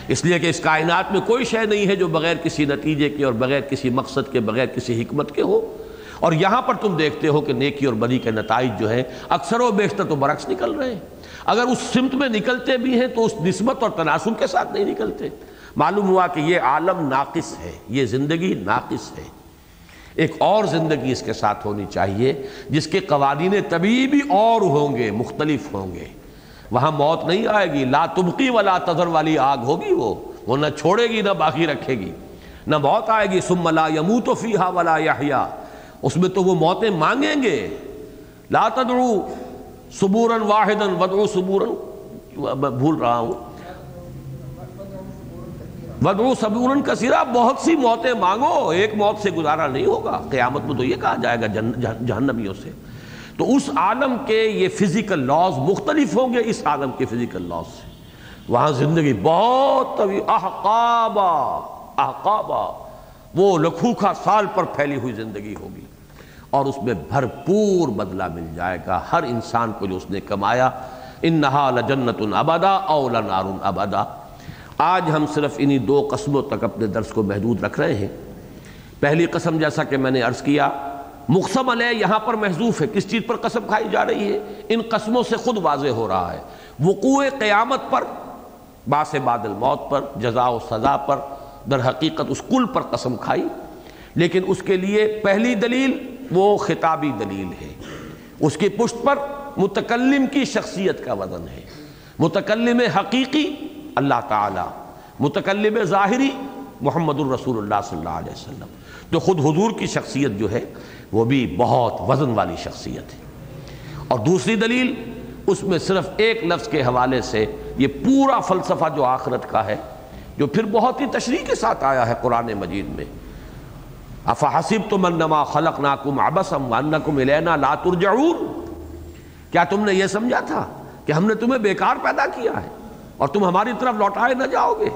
[SPEAKER 1] اس لیے کہ اس کائنات میں کوئی شے نہیں ہے جو بغیر کسی نتیجے کے اور بغیر کسی مقصد کے، بغیر کسی حکمت کے ہو۔ اور یہاں پر تم دیکھتے ہو کہ نیکی اور بدی کے نتائج جو ہیں، اکثر و بیشتر تو برعکس نکل رہے ہیں۔ اگر اس سمت میں نکلتے بھی ہیں تو اس نسبت اور تناسب کے ساتھ نہیں نکلتے۔ معلوم ہوا کہ یہ عالم ناقص ہے، یہ زندگی ناقص ہے۔ ایک اور زندگی اس کے ساتھ ہونی چاہیے، جس کے قوانین طبی بھی اور ہوں گے، مختلف ہوں گے۔ وہاں موت نہیں آئے گی، لا تبقی ولا تذر والی آگ ہوگی وہ وہ نہ چھوڑے گی، نہ باقی رکھے گی۔ نہ موت آئے گی سم لا یموت فیہا ولا یحیا اس میں تو وہ موتیں مانگیں گے۔ لا تدعو صبورن واحدن ودعو صبورن میں بھول رہا ہوں۔ ودعو صبورن کثیرہ، بہت سی موتیں مانگو، ایک موت سے گزارا نہیں ہوگا۔ قیامت میں تو یہ کہا جائے گا جہنمیوں سے۔ تو اس عالم کے یہ فزیکل لاز مختلف ہوں گے، اس عالم کے فزیکل لاز سے۔ وہاں زندگی بہت طویل، احقابا احقابا، وہ لکھوکھا سال پر پھیلی ہوئی زندگی ہوگی۔ اور اس میں بھرپور بدلہ مل جائے گا۔ ہر انسان کو جو اس نے کمایا، انہا لجنت ابدا او لنار ابدا۔ آج ہم صرف انہی دو قسموں تک اپنے درس کو محدود رکھ رہے ہیں۔ پہلی قسم جیسا کہ میں نے عرض کیا، مقسم علیہ یہاں پر محضوف ہے۔ کس چیز پر قسم کھائی جا رہی ہے؟ ان قسموں سے خود واضح ہو رہا ہے۔ وقوع قیامت پر، باس بادل موت پر جزا و سزا پر، در حقیقت اس کل پر قسم کھائی۔ لیکن اس کے لیے پہلی دلیل وہ خطابی دلیل ہے۔ اس کی پشت پر متکلم کی شخصیت کا وزن ہے۔ متکلم حقیقی اللہ تعالی، متکلم ظاہری محمد الرسول اللہ صلی اللہ علیہ وسلم۔ تو خود حضور کی شخصیت جو ہے، وہ بھی بہت وزن والی شخصیت ہے۔ اور دوسری دلیل، اس میں صرف ایک لفظ کے حوالے سے یہ پورا فلسفہ جو آخرت کا ہے، جو پھر بہت ہی تشریح کے ساتھ آیا ہے قرآن مجید میں۔ افحسب تم انما خلق ناکم ابسم انکم الینا لا ترجعون۔ کیا تم نے یہ سمجھا تھا کہ ہم نے تمہیں بیکار پیدا کیا ہے اور تم ہماری طرف لوٹائے نہ جاؤ گے؟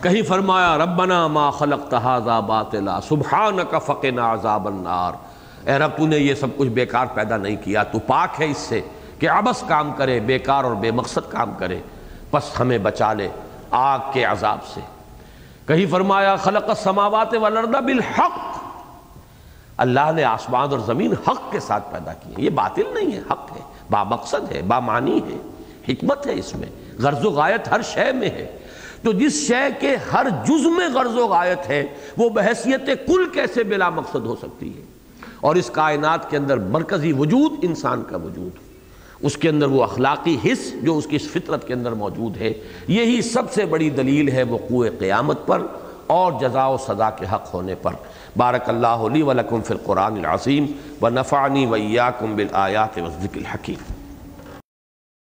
[SPEAKER 1] کہیں فرمایا، ربنا ما خلق تحاذا باطلا، سبحانک فقنا عذاب النار۔ اے رب، تو نے یہ سب کچھ بیکار پیدا نہیں کیا، تو پاک ہے اس سے کہ عبس کام کرے، بیکار اور بے مقصد کام کرے پس ہمیں بچا لے آگ کے عذاب سے۔ کہیں فرمایا، خلق السماوات والارض بالحق۔ اللہ نے آسمان اور زمین حق کے ساتھ پیدا کی یہ باطل نہیں ہے، حق ہے، با مقصد ہے، با معنی ہے، حکمت ہے اس میں۔ غرض و غایت ہر شے میں ہے۔ تو جس شے کے ہر جز میں غرض و غایت ہے، وہ بحثیت کل کیسے بلا مقصد ہو سکتی ہے؟ اور اس کائنات کے اندر مرکزی وجود انسان کا وجود۔ اس کے اندر وہ اخلاقی حص جو اس کی اس فطرت کے اندر موجود ہے، یہی سب سے بڑی دلیل ہے وقوع قیامت پر اور جزا و سزا کے حق ہونے پر۔ بارک اللہ لی و لکم فی القرآن العظیم و نفعنی ویاکم بالآیات و ذکر الحکیم۔